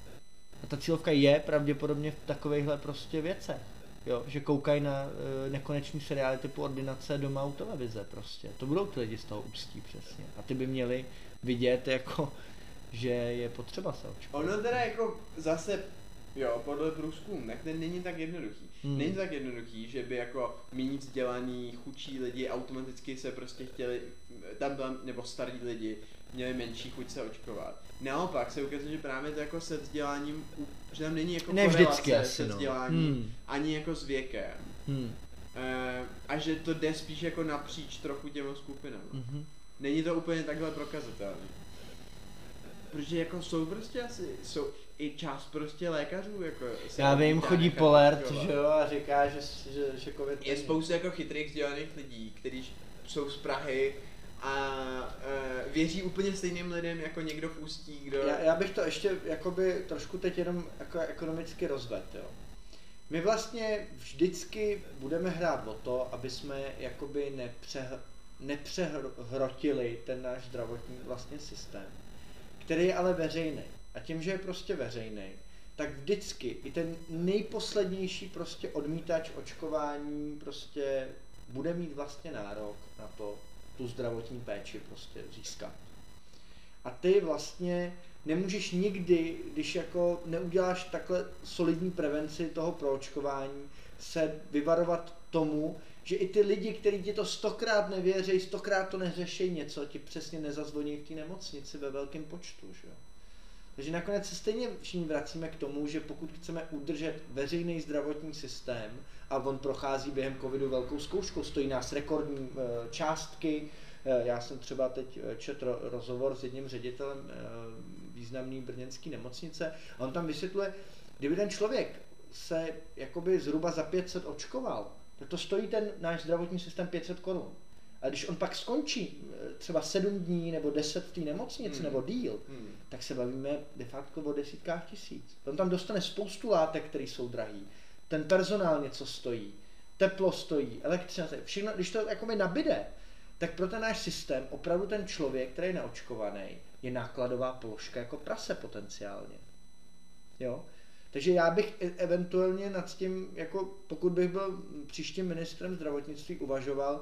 A ta cílovka je pravděpodobně v takovýchhle prostě věcech. Jo, že koukají na uh, nekonečný seriály typu Ordinace doma u televize prostě. To budou ty lidi z toho ústí přesně. A ty by měli vidět jako, že je potřeba se očkovat. Ono teda jako zase, jo, podle průzkumu, tak ten není tak jednoduchý. Hmm. Není tak jednoduchý, že by jako méně vzdělaný, chudší lidi automaticky se prostě chtěli, tam byla, nebo starý lidi, měli menší chuť se očkovat. Naopak se ukazuje, že právě to jako se vzděláním, že tam není jako Ne vždycky asi, se no. vzděláním, Hmm. ani jako s věkem. Hmm. E, a že to jde spíš jako napříč trochu těma skupinama. Mhm. Není to úplně takhle prokazatelné. Protože jako jsou prostě asi, jsou i část prostě lékařů, jako se Já vím, chodí Polert, že jo, a říká, že, že, že covid Je spousta jako chytrých vzdělaných lidí, kteří jsou z Prahy a uh, věří úplně stejným lidem jako někdo v Ústí, kdo... Já, já bych to ještě jakoby trošku teď jenom jako ekonomicky rozvedl, jo. My vlastně vždycky budeme hrát o to, aby jsme jakoby nepře, nepřehrotili ten náš zdravotní vlastně systém, který je ale veřejný. A tím, že je prostě veřejný, tak vždycky i ten nejposlednější prostě odmítač očkování prostě bude mít vlastně nárok na to, tu zdravotní péči prostě získat. A ty vlastně nemůžeš nikdy, když jako neuděláš takhle solidní prevenci toho proočkování, se vyvarovat tomu, že i ty lidi, kteří ti to stokrát nevěří, stokrát to neřeší něco, ti přesně nezazvoní v té nemocnici ve velkém počtu. Že? Takže nakonec se stejně všichni vracíme k tomu, že pokud chceme udržet veřejný zdravotní systém, a on prochází během covidu velkou zkouškou, stojí nás rekordní eh, částky, Eh, Já jsem třeba teď eh, četl rozhovor s jedním ředitelem významné brněnské nemocnice a on tam vysvětluje, kdyby ten člověk se jakoby zhruba za 500 očkoval, tak to stojí ten náš zdravotní systém 500 korun. A když on pak skončí eh, třeba 7 dní nebo 10 v té nemocnici Hmm. nebo díl, Hmm. tak se bavíme de facto o desítkách tisíc. On tam dostane spoustu látek, které jsou drahý. Ten personál něco stojí, teplo stojí, elektřina, stojí. všechno, když to jakoby nabide, tak pro ten náš systém opravdu ten člověk, který je neočkovaný, je nákladová položka jako prase potenciálně. Jo? Takže já bych e- eventuálně nad tím, jako pokud bych byl příštím ministrem zdravotnictví, uvažoval,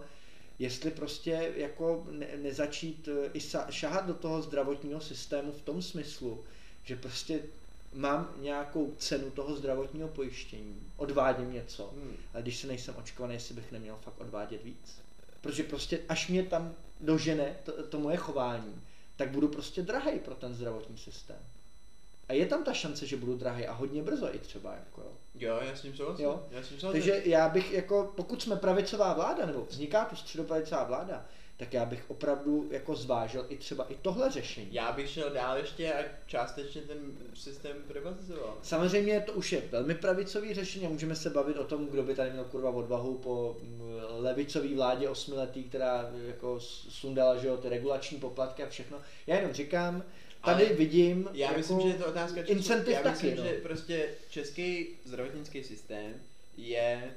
jestli prostě jako ne, nezačít eh, i šahat do toho zdravotního systému v tom smyslu, že prostě mám nějakou cenu toho zdravotního pojištění, odvádím něco, Hmm. ale když se nejsem očkovaný, jestli bych neměl fakt odvádět víc. Protože prostě až mě tam dožene to, to moje chování, tak budu prostě drahej pro ten zdravotní systém. A je tam ta šance, že budu drahej a hodně brzo i třeba. Jako, jo. Jo, já s tím souhlasím. Jo. Já s tím souhlasím. Takže já bych jako, pokud jsme pravicová vláda, nebo vzniká tu středopravicová vláda, tak já bych opravdu jako zvážil i třeba i tohle řešení. Já bych šel dál ještě a částečně ten systém privatizoval. Samozřejmě to už je velmi pravicový řešení a můžeme se bavit o tom, kdo by tady měl kurva odvahu po mm, levicový vládě osmiletý, která jako sundala že jo, ty regulační poplatky a všechno. Já jenom říkám, tady Ale vidím Já jako myslím, že je to otázka času. incentiv Já taky, myslím, no. že prostě český zdravotnický systém je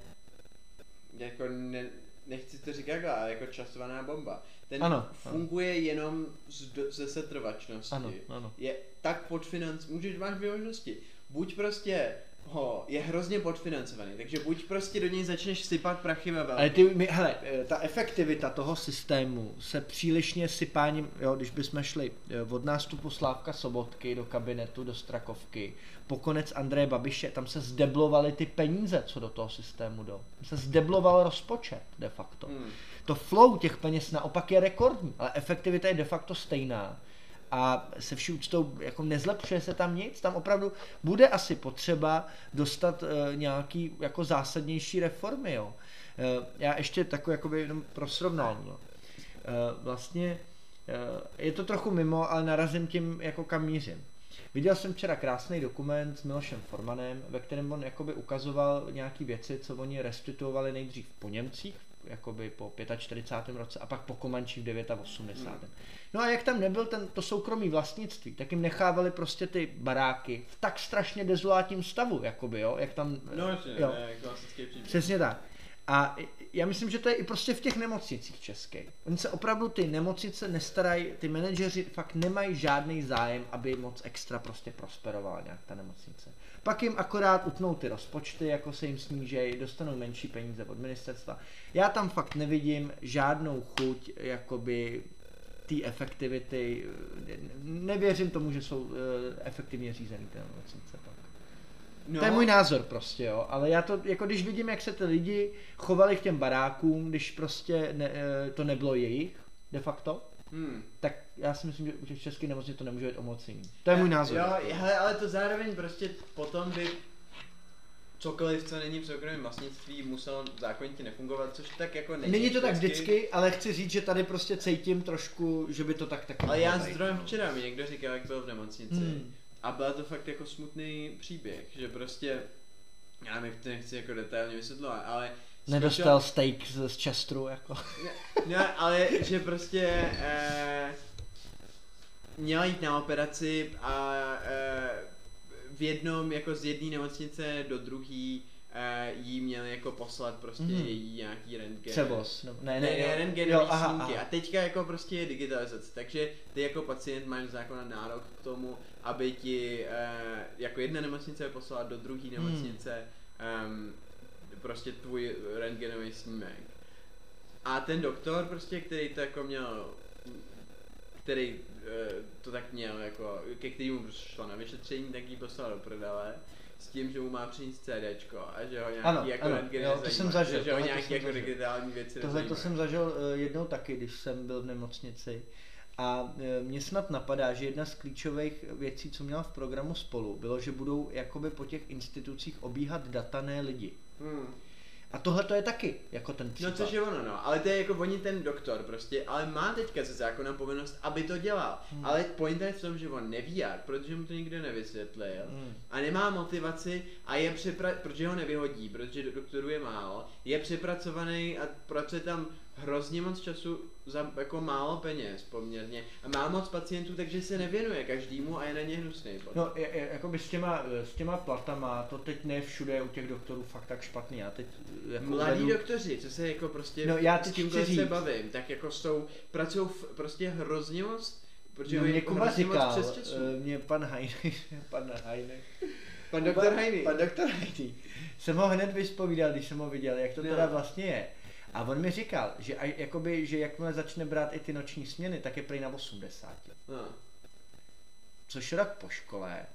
jako ne, nechci to říkat, ale jako časovaná bomba. Ten Ano, ano. funguje jenom z, ze setrvačnosti. Ano, ano. Je tak podfinanc, můžeš, máš dvě možnosti. Buď prostě ho je hrozně podfinancovaný, takže buď prostě do něj začneš sypat prachy ve Ale velkém. ty, my, hele, eh, ta efektivita toho systému se přílišně sypáním, jo, když bychom šli eh, od nástupu Slávka Sobotky do kabinetu, do Strakovky, po konec Andreje Babiše, tam se zdeblovaly ty peníze, co do toho systému jdou. Tam se zdebloval rozpočet de facto. Hmm. To flow těch peněz naopak je rekordní, ale efektivita je de facto stejná. A se vší úctou jako nezlepšuje se tam nic, tam opravdu bude asi potřeba dostat e, nějaký jako zásadnější reformy, jo. E, já ještě takový jakoby jenom pro srovnání, jo. E, vlastně e, je to trochu mimo, ale narazím tím jako kam mířím. Viděl jsem včera krásný dokument s Milošem Formanem, ve kterém on jakoby ukazoval nějaký věci, co oni restituovali nejdřív po Němcích, jakoby po 45. roce a pak po Komanči v 89. Hmm. No a jak tam nebyl ten, to soukromý vlastnictví, tak jim nechávali prostě ty baráky v tak strašně dezolátním stavu, jakoby, jo, jak tam... No, jasně, jo. ne, klasický příběh. Přesně tak. A já myslím, že to je i prostě v těch nemocnicích českých. Oni se opravdu ty nemocnice nestarají, ty manažeři fakt nemají žádný zájem, aby moc extra prostě prosperovala nějak ta nemocnice. Pak jim akorát utnou ty rozpočty, jako se jim snížejí, dostanou menší peníze od ministerstva. Já tam fakt nevidím žádnou chuť, jakoby té efektivity. Nevěřím tomu, že jsou eh, efektivně řízený ty nemocnice. Pak. No, To je můj názor prostě, jo, ale já to, jako když vidím, jak se ty lidi chovali k těm barákům, když prostě ne, eh, to nebylo jejich, de facto, Hmm. tak já si myslím, že u těch českých nemocnic to nemůže být o moc jiný. To je můj názor. Jo, hele, ale to zároveň prostě potom by cokoliv, co není v soukromém vlastnictví, muselo zákonitě nefungovat, což tak jako není. Není to tak vždycky, ale chci říct, že tady prostě cítím trošku, že by to tak taky Ale já zdrojem no. včera mi někdo říkal, jak byl v nemocnici. Hmm. A byl to fakt jako smutný příběh, že prostě, já mi to nechci jako detailně vysvětlovat, ale Nedostal steak z, z Chesteru, jako. Ne, ale že prostě eh, měla jít na operaci a eh, v jednom, jako z jedné nemocnice do druhé eh, jí měli jako poslat prostě mm. její nějaký rentgen. Převoz. No, ne, Ne, ne, ne, rentgenový Jo, aha, snímky. aha. A teďka jako prostě je digitalizace, takže ty jako pacient máš zákona nárok k tomu, aby ti eh, jako jedna nemocnice poslala do druhé Hmm. nemocnice um, prostě tvůj rentgenový snímek. A ten doktor prostě, který to jako měl, který eh, to tak měl jako, ke kterému prostě šlo na vyšetření, tak jí poslal do prdele s tím, že mu má přinést CDčko a že ho nějaký Ano, jako ano, rentgen jo, to jsem zažil, že ho nějaký jako digitální věci Tohle to jsem zažil eh, jednou taky, když jsem byl v nemocnici. A eh, mně snad napadá, že jedna z klíčových věcí, co měla v programu spolu, bylo, že budou jakoby po těch institucích obíhat data, ne lidi. Hmm. A tohle to je taky jako ten No případ. což je ono, no, ale to je jako oni ten doktor prostě, ale má teďka ze zákona povinnost, aby to dělal. Hmm. Ale pointa je v tom, že on neví jak, protože mu to nikdo nevysvětlil. Hmm. A nemá motivaci a je přepra- protože ho nevyhodí, protože do- doktorů je málo, je přepracovaný a pracuje tam hrozně moc času za jako málo peněz poměrně a má moc pacientů, takže se nevěnuje každému a je na ně hnusný. No, je, je, jakoby s těma, s těma platama, to teď ne všude je u těch doktorů fakt tak špatný. Já teď jako Mladí uvedu- doktoři, co se jako prostě No, já s teď tím chci se bavím, tak jako jsou, pracují prostě hrozně moc, protože No, mě Kuba říkal, přes času. eh, mě pan Hajnek, pan Hajnek, Pan doktor Hajny. Pan doktor Hajný. Jsem ho hned vyspovídal, když jsem ho viděl, jak to teda vlastně je. A on mi říkal, že, aj, jakoby, že jakmile začne brát i ty noční směny, tak je prý na 80. No. Což rok po škole,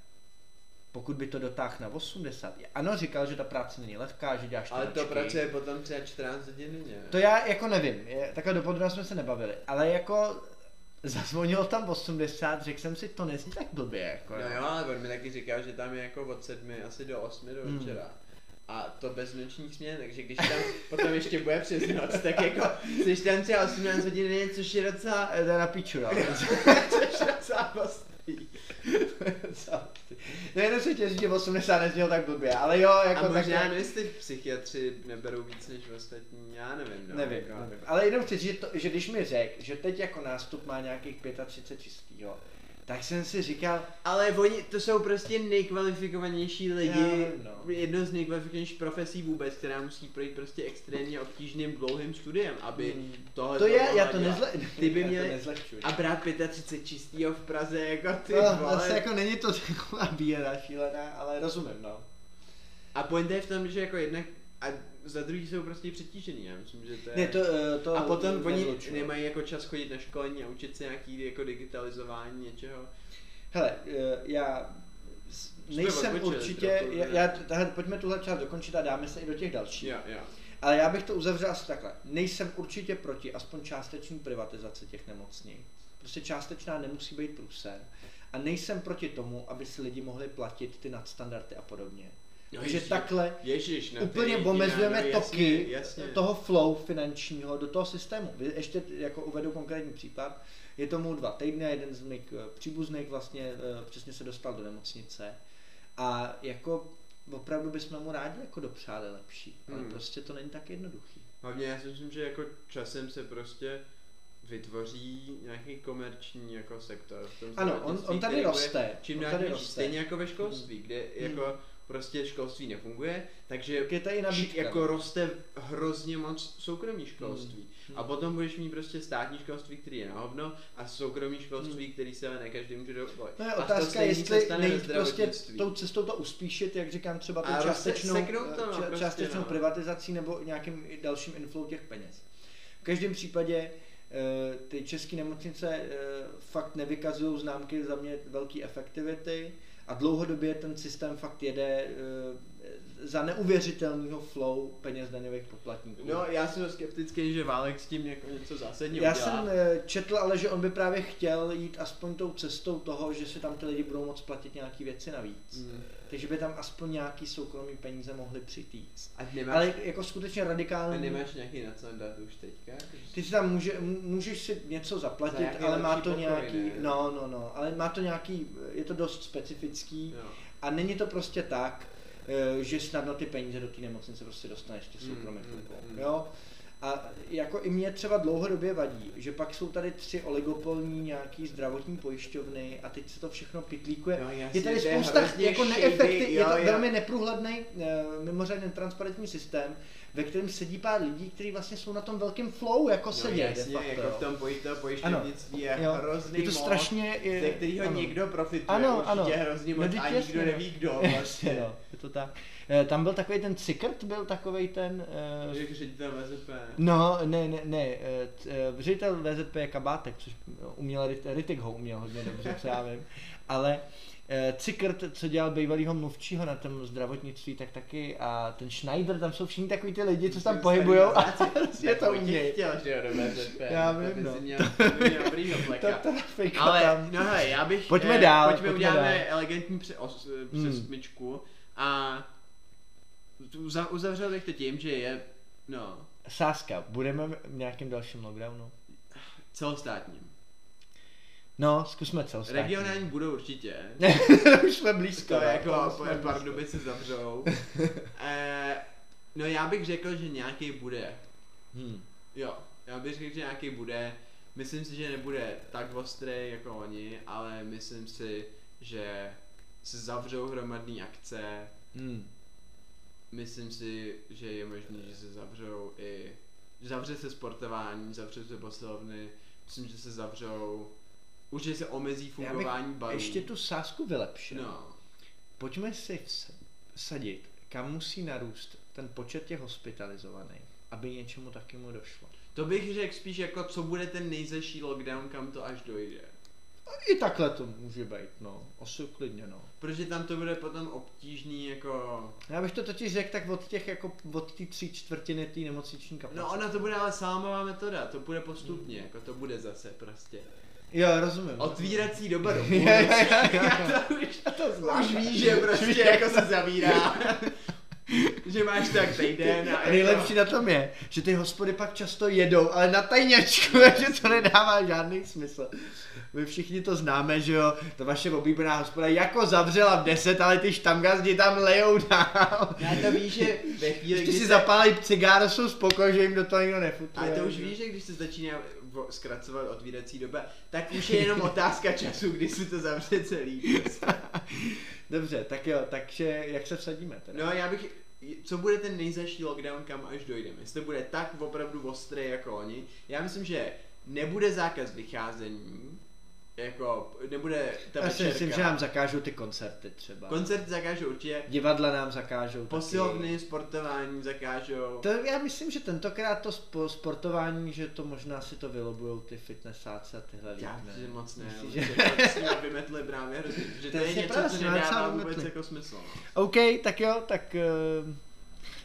pokud by to dotáhl na 80. Ano, říkal, že ta práce není lehká, že děláš Ale to nočky. pracuje potom třeba 14 hodin denně. To já jako nevím, je, takhle dopodrobna jsme se nebavili, ale jako zazvonilo tam 80, řekl jsem si, to nezní tak blbě, jako No jo. ale on mi taky říkal, že tam je jako od sedmi asi do osmi do Hmm. A to bez nočních směn, takže když tam potom ještě bude přes noc, tak jako jsi tam třeba 18 hodin denně, což je docela, Eh, na piču, no. což je docela ostrý. No jenom si tě říct, že 80 neznělo tak blbě, ale jo, jako A možná takhle- nevím, jestli psychiatři neberou víc než ostatní, já nevím. No, Nevím, jako, nevím. Ale jenom chci říct, že, to, že když mi řek, že teď jako nástup má nějakých 35 čistýho, tak jsem si říkal, Ale oni, to jsou prostě nejkvalifikovanější lidi, vím, no. jedno z nejkvalifikovanějších profesí vůbec, která musí projít prostě extrémně obtížným dlouhým studiem, aby Hmm. tohle to je, já to nezle, Ty by měli-. A brát 35 čistýho v Praze, jako ty No, vole. zase jako není to taková bíjeda šílená, ale rozumím, no. A pointa je v tom, že jako jednak a za druhý jsou prostě přetížený, já myslím, že to je... Ne, to, eh, to a potom oni nemají jako čas chodit na školení a učit se nějaký jako digitalizování něčeho. Hele, eh, já nejsem určitě, trochu, já, já, tahle, pojďme tuhle část dokončit a dáme se i do těch dalších. Jo, jo. Ale já bych to uzavřel asi takhle. Nejsem určitě proti aspoň částeční privatizaci těch nemocnic. Prostě částečná nemusí být průser. A nejsem proti tomu, aby si lidi mohli platit ty nadstandardy a podobně. No, Takže ježiš, takhle Ježiš, ty úplně omezujeme no, jasně, toky jasně. toho flow finančního do toho systému. Ještě jako uvedu konkrétní příklad. Je tomu dva týdny, jeden z mých eh, příbuzných vlastně eh, přesně se dostal do nemocnice a jako opravdu bychom mu rádi jako dopřáli lepší, ale Hmm. prostě to není tak jednoduchý. Hlavně já si myslím, že jako časem se prostě vytvoří nějaký komerční jako sektor. v tom Ano, on, on tady roste. Čím on tady roste. Stejně jako ve školství, kde jako prostě školství nefunguje, takže Tak je tady nabídka. jako roste hrozně moc soukromý školství. Hmm. A potom budeš mít prostě státní školství, který je na hovno, a soukromý školství, který se ne každý může dovolit. No je A otázka, se jestli nejít prostě tou cestou to uspíšit, jak říkám, třeba tou A částečnou, to, no, ča- prostě, částečnou no. privatizací nebo nějakým dalším inflow těch peněz. V každém případě eh, ty české nemocnice eh, fakt nevykazují známky za mě velké efektivity a dlouhodobě ten systém fakt jede eh, za neuvěřitelného flow peněz daňových poplatníků. No, já jsem skeptický, že Válek s tím jako něco zásadního Já udělá. jsem eh, četl, ale že on by právě chtěl jít aspoň tou cestou toho, že si tam ty lidi budou moct platit nějaký věci navíc. Mm. Takže by tam aspoň nějaký soukromý peníze mohly přitýct. A nemáš, Ale jako skutečně a radikální. nemáš nějaký nacendat už teďka? Ty si tam může, můžeš si něco zaplatit, Za ale má to pokoj, nějaký, ne? no, no, no, ale má to nějaký, je to dost specifický Jo. a není to prostě tak, že snadno ty peníze do té nemocnice prostě dostaneš Mm, soukromých mm, rukou, mm. jo. A jako i mě třeba dlouhodobě vadí, že pak jsou tady tři oligopolní nějaký zdravotní pojišťovny a teď se to všechno pitlíkuje. No, jasně, je tady je spousta hrozně jako shady, neefektiv, je jo, to jo. velmi neprůhledný, eh, mimořádně transparentní systém, ve kterém sedí pár lidí, kteří vlastně jsou na tom velkým flow jako No, de jasně, facto. jako v tom poj- to pojišťovnictví je Jo. hrozný je to strašně, je, ze kterého ano. někdo profituje, Ano, určitě ano. hrozně No, moc vždyť a nikdo no. neví kdo Jasně, vlastně. no, je to tak. Eh, Tam byl takový ten Cikrt, byl takový ten... Že ředitel VZP. No, ne, ne, ne, eh, ředitel VZP je Kabátek, což uměl, Rit- Ritik ho uměl hodně dobře, co já vím, ale Cikrt, co dělal bývalýho mluvčího na tom zdravotnictví, tak taky a ten Schneider, tam jsou všichni takový ty lidi, co se tam pohybujou a je to umějí. chtěl, že jo, do VZP. Já to vím, no. měl, to měl trafika Ale, tam. no hele, já bych, Pojďme dál, pojďme, pojďme uděláme dál. elegantní pře- os, eh, Hmm. a uzavřel bych to tím, že je, no, Sáska, budeme v nějakém dalším lockdownu? celostátním. No, zkusme celostátní. Regionální budou určitě. Už jsme blízko. To no, jako jsme. Pardubice zavřou. eh, no já bych řekl, že nějaký bude. Hmm. Jo, já bych řekl, že nějaký bude. Myslím si, že nebude tak ostrý jako oni, ale myslím si, že se zavřou hromadné akce. Hmm. Myslím si, že je možné, že se zavřou i... Zavře se sportování, zavře se posilovny. Myslím, že se zavřou... Určitě se omezí Já bych fungování barů. ještě tu sásku vylepšil. No. Pojďme si vs- vsadit, kam musí narůst ten počet těch hospitalizovaných, aby něčemu takému došlo. To bych řekl spíš jako, co bude ten nejzaší lockdown, kam to až dojde. A I takhle to může být, no. Asi klidně, no. Protože tam to bude potom obtížný jako... Já bych to totiž řekl tak od těch, jako od té tři čtvrtiny té nemocniční kapacity. No ona to bude ale sámová metoda, to bude postupně, jako to bude zase prostě. Jo, rozumím. Otvírací doba do jo, jo, jo. to už, to znám. už víš, že prostě jako se zavírá. že máš tak týden a A jako- nejlepší na tom je, že ty hospody pak často jedou, ale na tajňačku, takže to nedává žádný smysl. My všichni to známe, že jo, to vaše oblíbená hospoda jako zavřela v 10, ale ty štamgazdi tam lejou dál. Já to víš, že ve chvíli, Když kdy si se- zapálí cigáro, jsou spokojení, že jim do toho nikdo nefutuje. Ale to už víš, že když se začíná zkracovat otvírací doba, tak už je jenom otázka času, kdy se to zavře celý. Dobře, tak jo, takže jak se vsadíme teda? No já bych, co bude ten nejzaší lockdown, kam až dojdeme? Jestli to bude tak opravdu ostrý jako oni. Já myslím, že nebude zákaz vycházení, jako, nebude ta Já si myslím, že nám zakážou ty koncerty třeba. Koncert zakážou určitě, Divadla nám zakážou posilovny, sportování zakážou. taky. To já myslím, že tentokrát to spo, sportování, že to možná si to vylobujou ty fitnessáci a tyhle lidi, Já ne? myslím, že moc ne, Myslíš, že... že- s nimi vymetli právě hrozně, že to To je je něco, co nedává vůbec vymetli. jako smysl. OK, tak jo, tak uh,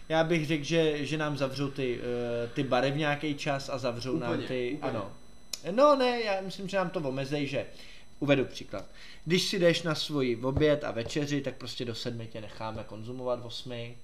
já bych řekl, že, že nám zavřou ty, uh, ty bary v nějaký čas a zavřou nám Úplně, ty, úplně. ano. No ne, já myslím, že nám to omezej, že uvedu příklad. Když si jdeš na svůj oběd a večeři, tak prostě do sedmi tě necháme konzumovat v osmi.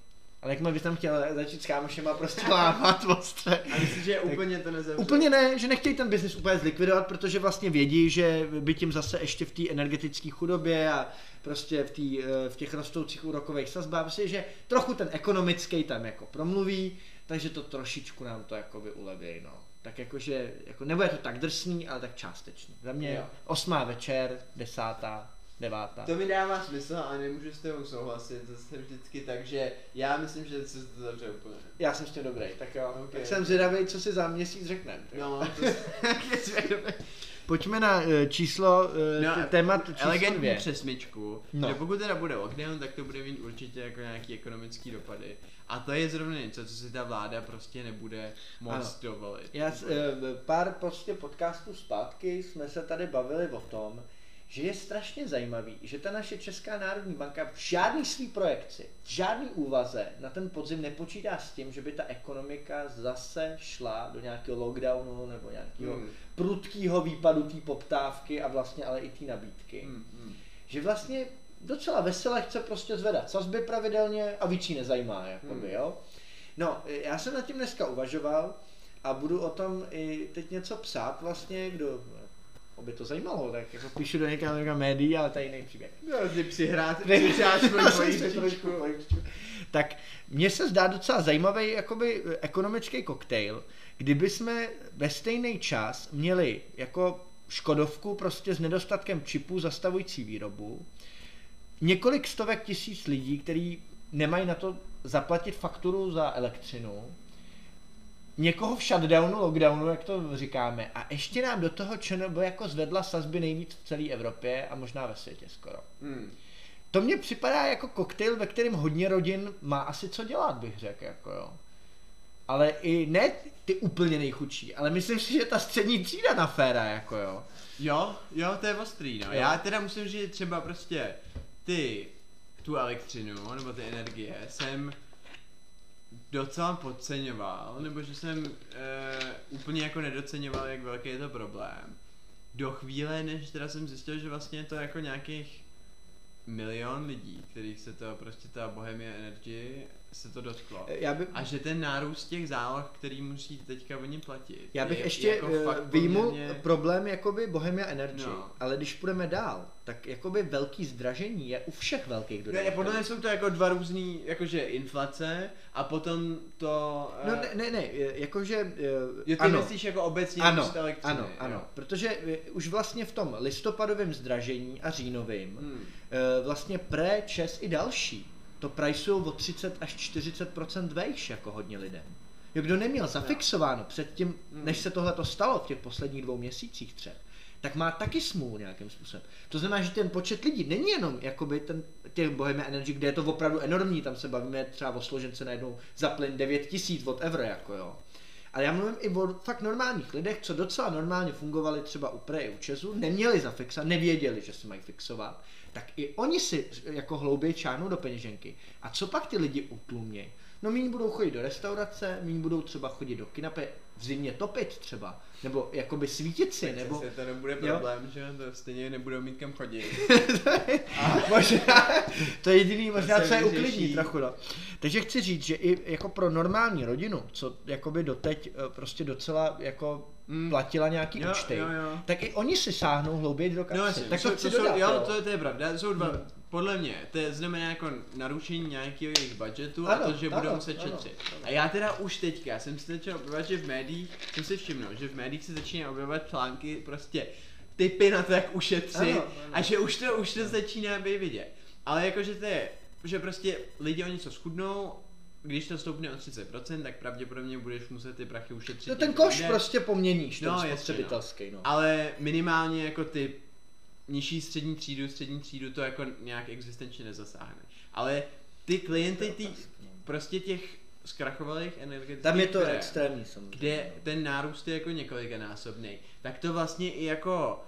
Ale jakmile bys tam chtěl začít s kámošema prostě lámat ostře. A myslím, že úplně to nezavře. Úplně ne, že nechtějí ten biznis úplně zlikvidovat, protože vlastně vědí, že by tím zase ještě v té energetické chudobě a prostě v, tý, eh, v těch rostoucích úrokových sazbách, prostě, že trochu ten ekonomický tam jako promluví, takže to trošičku nám to jako uleví, no. Tak jakože, jako nebude to tak drsný, ale tak částečný. Za mě Jo. osmá večer, desátá, devátá. To mi dává smysl a nemůžu s tebou souhlasit, to je vždycky tak, že já myslím, že se to zavře úplně. Já jsem s tím dobrý, tak jo. Ok. Tak jsem zvědavý, co si za měsíc řekneme. No, to Pojďme na eh, číslo, uh, No, témat číslo elegantní dvě. přesmičku, No. že pokud teda bude lockdown, tak to bude mít určitě jako nějaký ekonomický dopady. A to je zrovna něco, co si ta vláda prostě nebude moc Ano. dovolit. Já, eh, pár prostě podcastů zpátky jsme se tady bavili o tom, že je strašně zajímavý, že ta naše Česká národní banka v žádný svý projekci, v žádný úvaze na ten podzim nepočítá s tím, že by ta ekonomika zase šla do nějakého lockdownu nebo nějakého Hmm. prudkého výpadu té poptávky a vlastně ale i té nabídky. Hmm, hmm. Že vlastně docela vesele chce prostě zvedat sazby pravidelně a víc jí nezajímá, jakoby, Hmm. jo. No, já jsem nad tím dneska uvažoval a budu o tom i teď něco psát vlastně, kdo by to zajímalo, tak jako píšu do někam, někam médií, ale je jiný příběh. No, ty přihrát, Ne, trošku- Tak mně se zdá docela zajímavý jakoby ekonomický koktejl, kdyby jsme ve stejný čas měli jako Škodovku prostě s nedostatkem čipů zastavující výrobu, několik stovek tisíc lidí, kteří nemají na to zaplatit fakturu za elektřinu, někoho v shutdownu, lockdownu, jak to říkáme, a ještě nám do toho ČNB jako zvedla sazby nejvíc v celé Evropě a možná ve světě skoro. Hmm. To mně připadá jako koktejl, ve kterém hodně rodin má asi co dělat, bych řekl, jako jo. Ale i ne ty úplně nejchudší, ale myslím si, že ta střední třída na féra, jako jo. Jo, jo, to je ostrý, no. Jo. Já teda musím říct, že třeba prostě ty, tu elektřinu, nebo ty energie, jsem docela podceňoval, nebo že jsem e, úplně jako nedoceňoval, jak velký je to problém. Do chvíle, než teda jsem zjistil, že vlastně je to jako nějakých milion lidí, kterých se to prostě ta Bohemia Energy se to dotklo. Já bych, A že ten nárůst těch záloh, který musí teďka oni platit. já bych je ještě jako výjimul poměrně- problém jakoby Bohemia Energy, No. ale když půjdeme dál, tak jakoby velký zdražení je u všech velkých Ne, dodavatelů. podle mě jsou to jako dva různý, jakože inflace a potom to... No eh, ne, ne, ne, jakože, eh, Jo, ty ano, myslíš jako obecně ano, elektřiny, ano, jo. ano, protože eh, už vlastně v tom listopadovém zdražení a říjnovém Hmm. Eh, vlastně pre, čes i další to priceují o 30 až 40% vejš jako hodně lidem. Jo, kdo neměl zafixováno předtím, Mm. než se tohle to stalo v těch posledních dvou měsících třech, tak má taky smůlu nějakým způsobem. To znamená, že ten počet lidí není jenom jakoby ten, těch Bohemia Energy, kde je to opravdu enormní, tam se bavíme třeba o složence najednou za plyn 9 tisíc od euro, jako jo. Ale já mluvím i o fakt normálních lidech, co docela normálně fungovali třeba u Pre i u Česu, neměli zafixovat, nevěděli, že se mají fixovat, tak i oni si jako hlouběji čáhnou do peněženky. A co pak ty lidi utlumějí? No míň budou chodit do restaurace, míň budou třeba chodit do kina, pe- v zimě topit třeba, nebo jakoby svítit si, Tak nebo... zase to nebude problém, že to stejně nebudou mít kam chodit. možná, to je jediný možná, se co je uklidní trochu, no. Takže chci říct, že i jako pro normální rodinu, co jakoby doteď eh, prostě docela jako Mm. platila nějaký Jo, účty, jo, jo. tak i oni si sáhnou hlouběji do kapsy. No jasně, tak to, jsou- chci jsou, dodat, jo, jo. to, to je pravda, to jsou dva, Hmm. podle mě, to je znamená jako narušení nějakého jejich budgetu Ano, a to, že ano, budou muset ano, šetřit. ano. A já teda už teďka jsem si začal objevovat, že v médiích, jsem si všiml, že v médiích se začínají objevovat články prostě typy na to, jak ušetřit Ano, ano. a že už to, už to začíná být vidět. Ale jakože to je, že prostě lidi o něco schudnou, když to stoupne o 30%, tak pravděpodobně budeš muset ty prachy ušetřit. To ten koš jinde. prostě poměníš, ten No, jasně, spotřebitelský, no. Ale minimálně jako ty nižší střední třídu, střední třídu to jako nějak existenčně nezasáhne. Ale ty klienty, ty, prostě těch zkrachovalých energetických Tam je to firem, extrémní samozřejmě. kde ten nárůst je jako několikanásobný, tak to vlastně i jako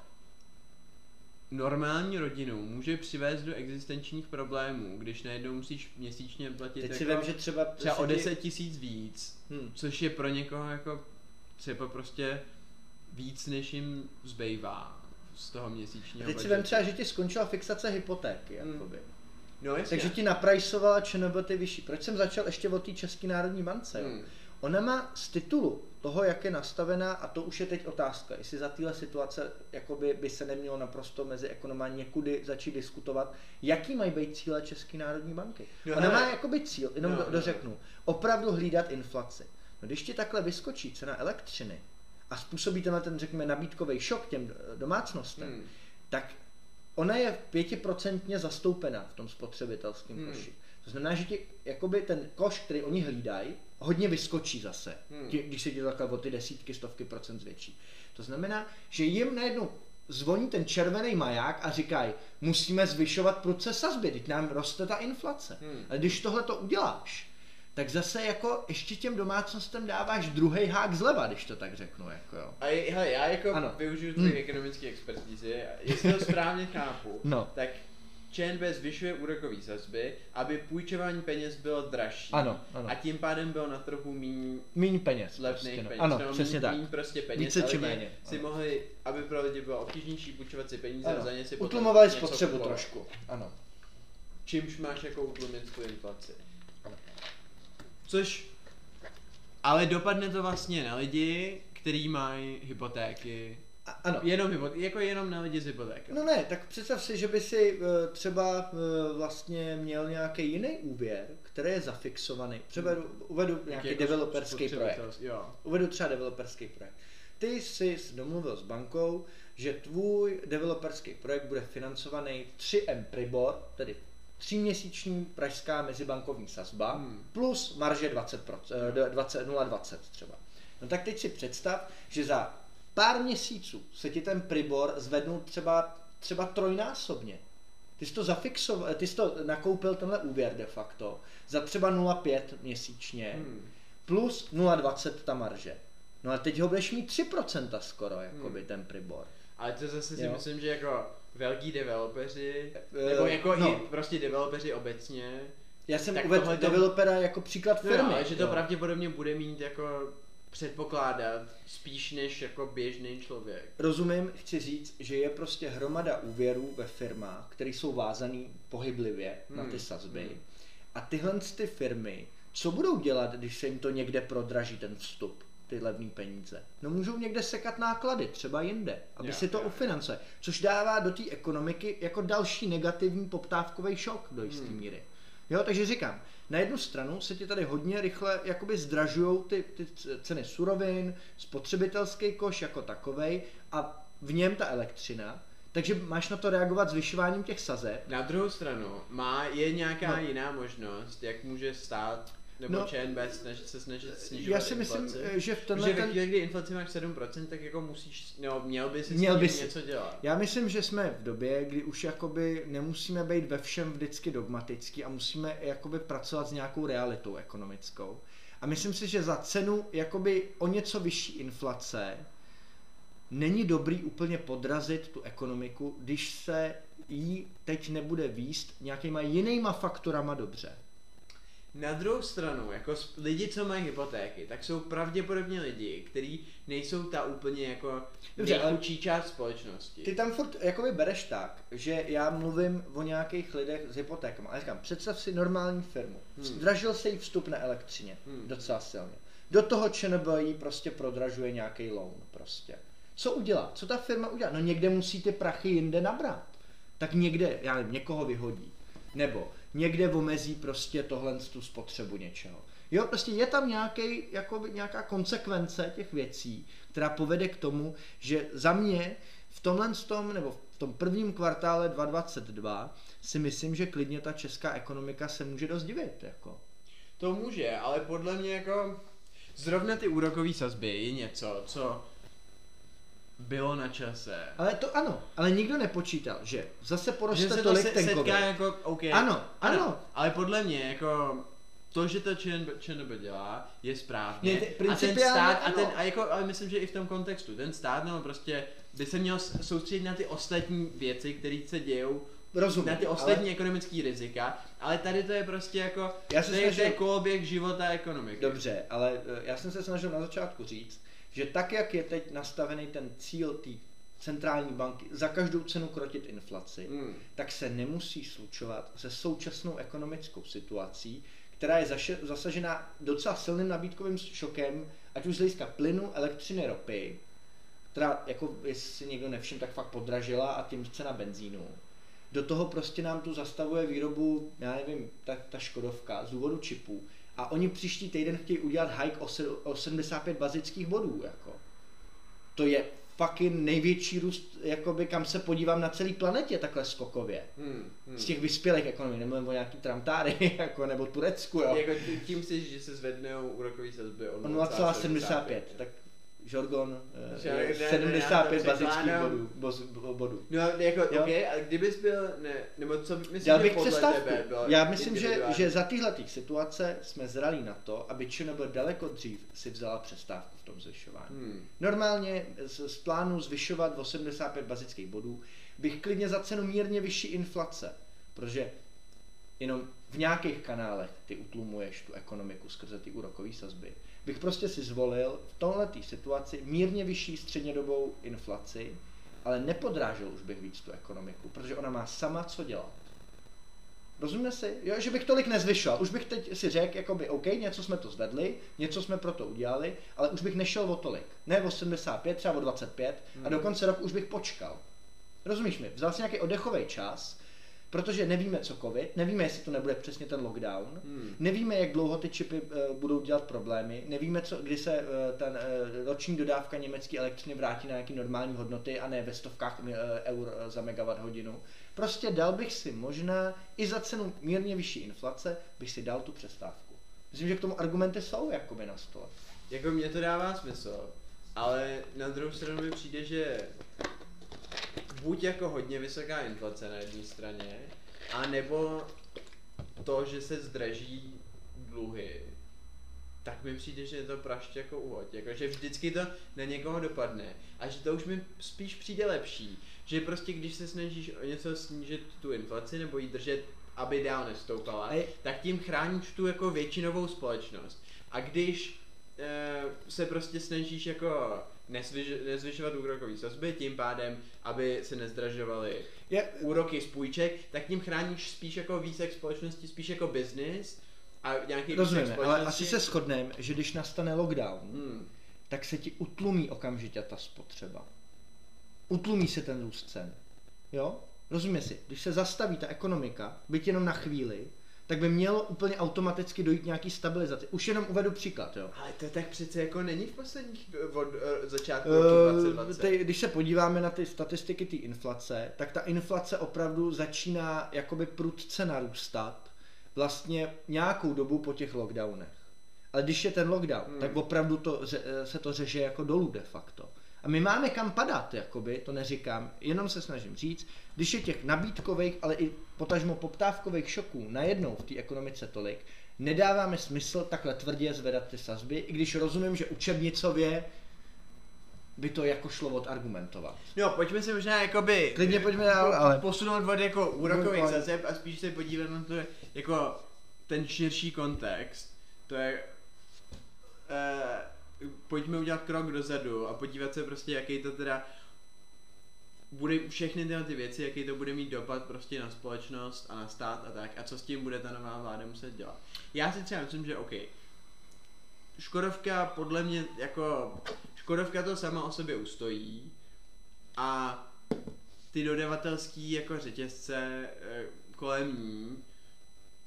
normální rodinu může přivést do existenčních problémů, když najednou musíš měsíčně platit Teď jako si vím, že třeba... třeba o ti- 10 tisíc víc, Hm. což je pro někoho jako třeba prostě víc, než jim zbývá z toho měsíčního Teď si vím třeba, že ti skončila fixace hypotéky, Hmm. jakoby. No jasně. Takže ti naprajsovala ČNB ty vyšší. Proč jsem začal ještě o té České národní bance? Hmm. Ona má z titulu toho, jak je nastavená, a to už je teď otázka, jestli za téhle situace jakoby by se nemělo naprosto mezi ekonomami někudy začít diskutovat, jaký mají být cíle České národní banky. No Ona hele. má jakoby cíl, jenom No, do, dořeknu, opravdu hlídat inflaci. No když ti takhle vyskočí cena elektřiny a způsobí tenhle ten, řekněme, nabídkový šok těm eh, domácnostem, Hmm. tak ona je pětiprocentně zastoupená v tom spotřebitelském Hmm. koši. To znamená, že ti jakoby ten koš, který oni hlídají, hodně vyskočí zase, Hmm. když se ti to takhle o ty desítky, stovky procent zvětší. To znamená, že jim najednou zvoní ten červený maják a říkají, musíme zvyšovat prudce sazby, teď nám roste ta inflace. Hmm. Ale když tohle to uděláš, tak zase jako ještě těm domácnostem dáváš druhý hák zleva, když to tak řeknu. Jako jo. A je, hele, já jako Ano. využiju Hmm. tvoji ekonomické expertízy, jestli to správně chápu, No. tak ČNB zvyšuje úrokové sazby, aby půjčování peněz bylo dražší. Ano, ano. A tím pádem bylo na trhu méně Míň peněz. levných prostě, no. peněz. Ano, no, přesně míň, tak. Míň prostě peněz. Více či méně, Si ano. mohli, aby pro lidi bylo obtížnější půjčovat si peníze Ano. a za ně si Utlumovali spotřebu kupovat. trošku. Ano. Čímž máš jako utlumit tu inflaci. Což ale dopadne to vlastně na lidi, kteří mají hypotéky. A, ano. Jenom hypotéky, jako jenom na lidi s hypotékami. No ne, tak představ si, že by si eh, třeba eh, vlastně měl nějaký jiný úvěr, který je zafixovaný. Třeba uvedu nějaký jako developerský projekt. Jo. Uvedu třeba developerský projekt. Ty jsi domluvil s bankou, že tvůj developerský projekt bude financovaný 3M Pribor, tedy tříměsíční pražská mezibankovní sazba, Hmm. plus marže 20%, eh, 20, 0,20 třeba. No tak teď si představ, že za pár měsíců se ti ten Pribor zvednul třeba, třeba trojnásobně. Ty jsi to zafixoval, ty jsi to nakoupil tenhle úvěr de facto za třeba 0,5 měsíčně Hmm. plus 0,20 ta marže. No a teď ho budeš mít 3% skoro, jakoby Hmm. ten Pribor. Ale to zase si Jo. myslím, že jako velký developeři, Eh, nebo jako no. i prostě developeři obecně, Já jsem uvedl developera jako příklad no firmy. jo, ale že to jo. pravděpodobně bude mít jako předpokládat spíš než jako běžný člověk. Rozumím, chci říct, že je prostě hromada úvěrů ve firmách, které jsou vázané pohyblivě na ty Hmm, sazby. hmm. A tyhle ty firmy, co budou dělat, když se jim to někde prodraží ten vstup, ty levné peníze? No můžou někde sekat náklady, třeba jinde, aby Jo, si to jo. ufinancuje. Což dává do té ekonomiky jako další negativní poptávkový šok do jisté Hmm. míry. Jo, takže říkám, na jednu stranu se ti tady hodně rychle jakoby zdražují ty, ty ceny surovin, spotřebitelský koš jako takovej a v něm ta elektřina, takže máš na to reagovat zvyšováním těch sazeb. Na druhou stranu, má, je nějaká No. jiná možnost, jak může stát, nebo No. ČNB snažit se snažit snižovat Já si myslím, inflaci? že v tenhle ve chvíli, kdy inflaci máš 7%, tak jako musíš, no měl by si Měl s by si. něco dělat. Já myslím, že jsme v době, kdy už jakoby nemusíme být ve všem vždycky dogmatický a musíme jakoby pracovat s nějakou realitou ekonomickou. A myslím si, že za cenu jakoby o něco vyšší inflace není dobrý úplně podrazit tu ekonomiku, když se jí teď nebude výst nějakýma jinýma faktorama dobře. Na druhou stranu, jako lidi, co mají hypotéky, tak jsou pravděpodobně lidi, kteří nejsou ta úplně jako Dobře, nejchudší část společnosti. Ty tam furt jakoby bereš tak, že já mluvím o nějakých lidech s hypotékama. Ale říkám, představ si normální firmu. Hmm. Zdražil se jí vstup na elektřině. Hmm. Docela silně. Do toho ČNB jí prostě prodražuje nějaký loan prostě. Co udělá? Co ta firma udělá? No někde musí ty prachy jinde nabrat. Tak někde, já nevím, někoho vyhodí. Nebo někde omezí prostě tohle tu spotřebu něčeho. Jo, prostě je tam nějaký, jakoby, nějaká konsekvence těch věcí, která povede k tomu, že za mě v tomhle tom, nebo v tom prvním kvartále 2022 si myslím, že klidně ta česká ekonomika se může dost divit. Jako. To může, ale podle mě jako zrovna ty úrokové sazby je něco, co bylo na čase. Ale to ano, ale nikdo nepočítal, že zase poroste Že se to tolik se, ten setká covid. jako, OK. Ano, ano. Ale podle mě, jako, to, že to ČNB, ČNB dělá, je správně. Ne, ty- a ten stát, a, ano. ten, a jako, ale myslím, že i v tom kontextu, ten stát nebo prostě by se měl soustředit na ty ostatní věci, které se dějou, Rozumím, na ty ostatní ale- ekonomické rizika, ale tady to je prostě jako, Já se to, je, to je koloběh života ekonomiky. Dobře, ale eh, já jsem se snažil na začátku říct, že tak, jak je teď nastavený ten cíl té centrální banky za každou cenu krotit inflaci, Hmm. tak se nemusí slučovat se současnou ekonomickou situací, která je zaše, zasažená docela silným nabídkovým šokem, ať už z hlediska plynu, elektřiny, ropy, která, jako jestli si někdo nevšiml, tak fakt podražila a tím cena benzínu. Do toho prostě nám tu zastavuje výrobu, já nevím, ta, ta Škodovka z důvodu čipů. A oni příští týden chtějí udělat hike o, se, o 75 bazických bodů, jako. To je fucking největší růst, jakoby kam se podívám na celé planetě takhle skokově. Hmm. Hmm. Z těch vyspělých ekonomik, nemluvím o nějaký Tramtáry, jako, nebo Turecku, jo. Jako tí- tím si, že se zvednou úrokový sazby o O 0,75, tak Žorgon eh, ne, ne, já 75 to bazických bodů, boz, bodů. No jako, Jo. ok, ale kdybys byl, ne, nebo co myslíš, Dělal že bych podle tebe bylo Já myslím, že, že za téhle situace jsme zralí na to, aby ČNB daleko dřív si vzala přestávku v tom zvyšování. Hmm. Normálně z, z plánu zvyšovat o 75 bazických bodů bych klidně za cenu mírně vyšší inflace, protože jenom v nějakých kanálech ty utlumuješ tu ekonomiku skrze ty úrokové sazby. Bych prostě si zvolil v tomhle situaci mírně vyšší střednědobou inflaci, ale nepodrážel už bych víc tu ekonomiku, protože ona má sama co dělat. Rozumíme si? Jo, že bych tolik nezvyšoval. Už bych teď si řekl, jakoby, OK, něco jsme to zvedli, něco jsme pro to udělali, ale už bych nešel o tolik. Ne o 75, třeba o 25 a Hmm. do konce roku už bych počkal. Rozumíš mi? Vzal si nějaký oddechový čas, protože nevíme, co covid, nevíme, jestli to nebude přesně ten lockdown, Hmm. nevíme, jak dlouho ty čipy eh, budou dělat problémy, nevíme, co, kdy se eh, ten eh, roční dodávka německé elektřiny vrátí na nějaké normální hodnoty a ne ve stovkách eh, eur za megawatt hodinu. Prostě dal bych si možná i za cenu mírně vyšší inflace, bych si dal tu přestávku. Myslím, že k tomu argumenty jsou jakoby na stole. Jako mně to dává smysl, ale na druhou stranu mi přijde, že buď jako hodně vysoká inflace na jedné straně, a nebo to, že se zdraží dluhy, tak mi přijde, že je to prašť jako úvod. Jako, že vždycky to na někoho dopadne. A že to už mi spíš přijde lepší. Že prostě když se snažíš o něco snížit tu inflaci nebo ji držet, aby dál nestoupala, je- tak tím chráníš tu jako většinovou společnost. A když e, se prostě snažíš jako nezvyš, nezvyšovat úrokový sazby, tím pádem, aby se nezdražovaly Je, úroky z půjček, tak tím chráníš spíš jako výsek společnosti, spíš jako business a nějaký výsek rozumíme, ale společnosti. asi se shodneme, že když nastane lockdown, Hmm. tak se ti utlumí okamžitě ta spotřeba. Utlumí se ten růst cen. Jo? Rozumíme si, když se zastaví ta ekonomika, byť jenom na chvíli, tak by mělo úplně automaticky dojít nějaký stabilizaci. Už jenom uvedu příklad, jo. Ale to tak přece jako není v posledních od uh, začátku Eh, roku 2020. Ty, když se podíváme na ty statistiky té inflace, tak ta inflace opravdu začíná jakoby prudce narůstat vlastně nějakou dobu po těch lockdownech. Ale když je ten lockdown, Hmm. tak opravdu to, se to řeže jako dolů de facto. A my máme kam padat, jakoby, to neříkám, jenom se snažím říct, když je těch nabídkových, ale i potažmo poptávkových šoků najednou v té ekonomice tolik, nedáváme smysl takhle tvrdě zvedat ty sazby, i když rozumím, že učebnicově by to jako šlo odargumentovat. No, pojďme se možná jakoby Klidně pojďme dál, ale- posunout od jako úrokových Ale- sazeb a spíš se podívat na to jako ten širší kontext. To je uh, pojďme udělat krok dozadu a podívat se prostě, jaký to teda bude všechny tyhle ty věci, jaký to bude mít dopad prostě na společnost a na stát a tak a co s tím bude ta nová vláda muset dělat. Já si třeba myslím, že OK. Škodovka podle mě jako Škodovka to sama o sobě ustojí a ty dodavatelský jako řetězce eh, kolem ní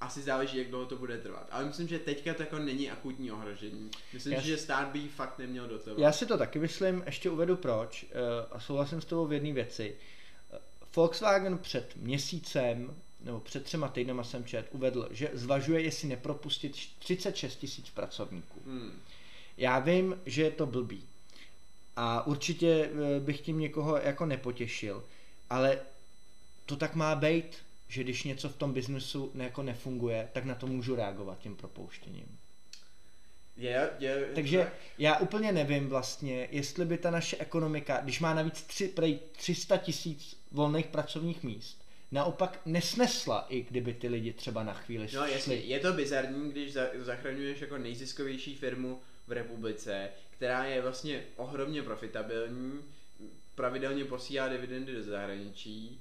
asi záleží, jak dlouho to bude trvat. Ale myslím, že teďka to jako není akutní ohrožení. Myslím Já si, že stát by fakt neměl dotovat. Já si to taky myslím, ještě uvedu proč eh, a souhlasím s tebou v jedné věci. Eh, Volkswagen před měsícem nebo před třema týdnama jsem čet, uvedl, že zvažuje, jestli nepropustit 36 tisíc pracovníků. Hmm. Já vím, že je to blbý, a určitě eh, bych tím někoho jako nepotěšil, ale to tak má být, že když něco v tom biznesu ne, jako nefunguje, tak na to můžu reagovat tím propouštěním. Je, je, Takže tak. já úplně nevím vlastně, jestli by ta naše ekonomika, když má navíc tři, prej 300 tisíc volných pracovních míst, naopak nesnesla, i kdyby ty lidi třeba na chvíli No jasně, je to bizarní, když za, zachraňuješ jako nejziskovější firmu v republice, která je vlastně ohromně profitabilní, pravidelně posílá dividendy do zahraničí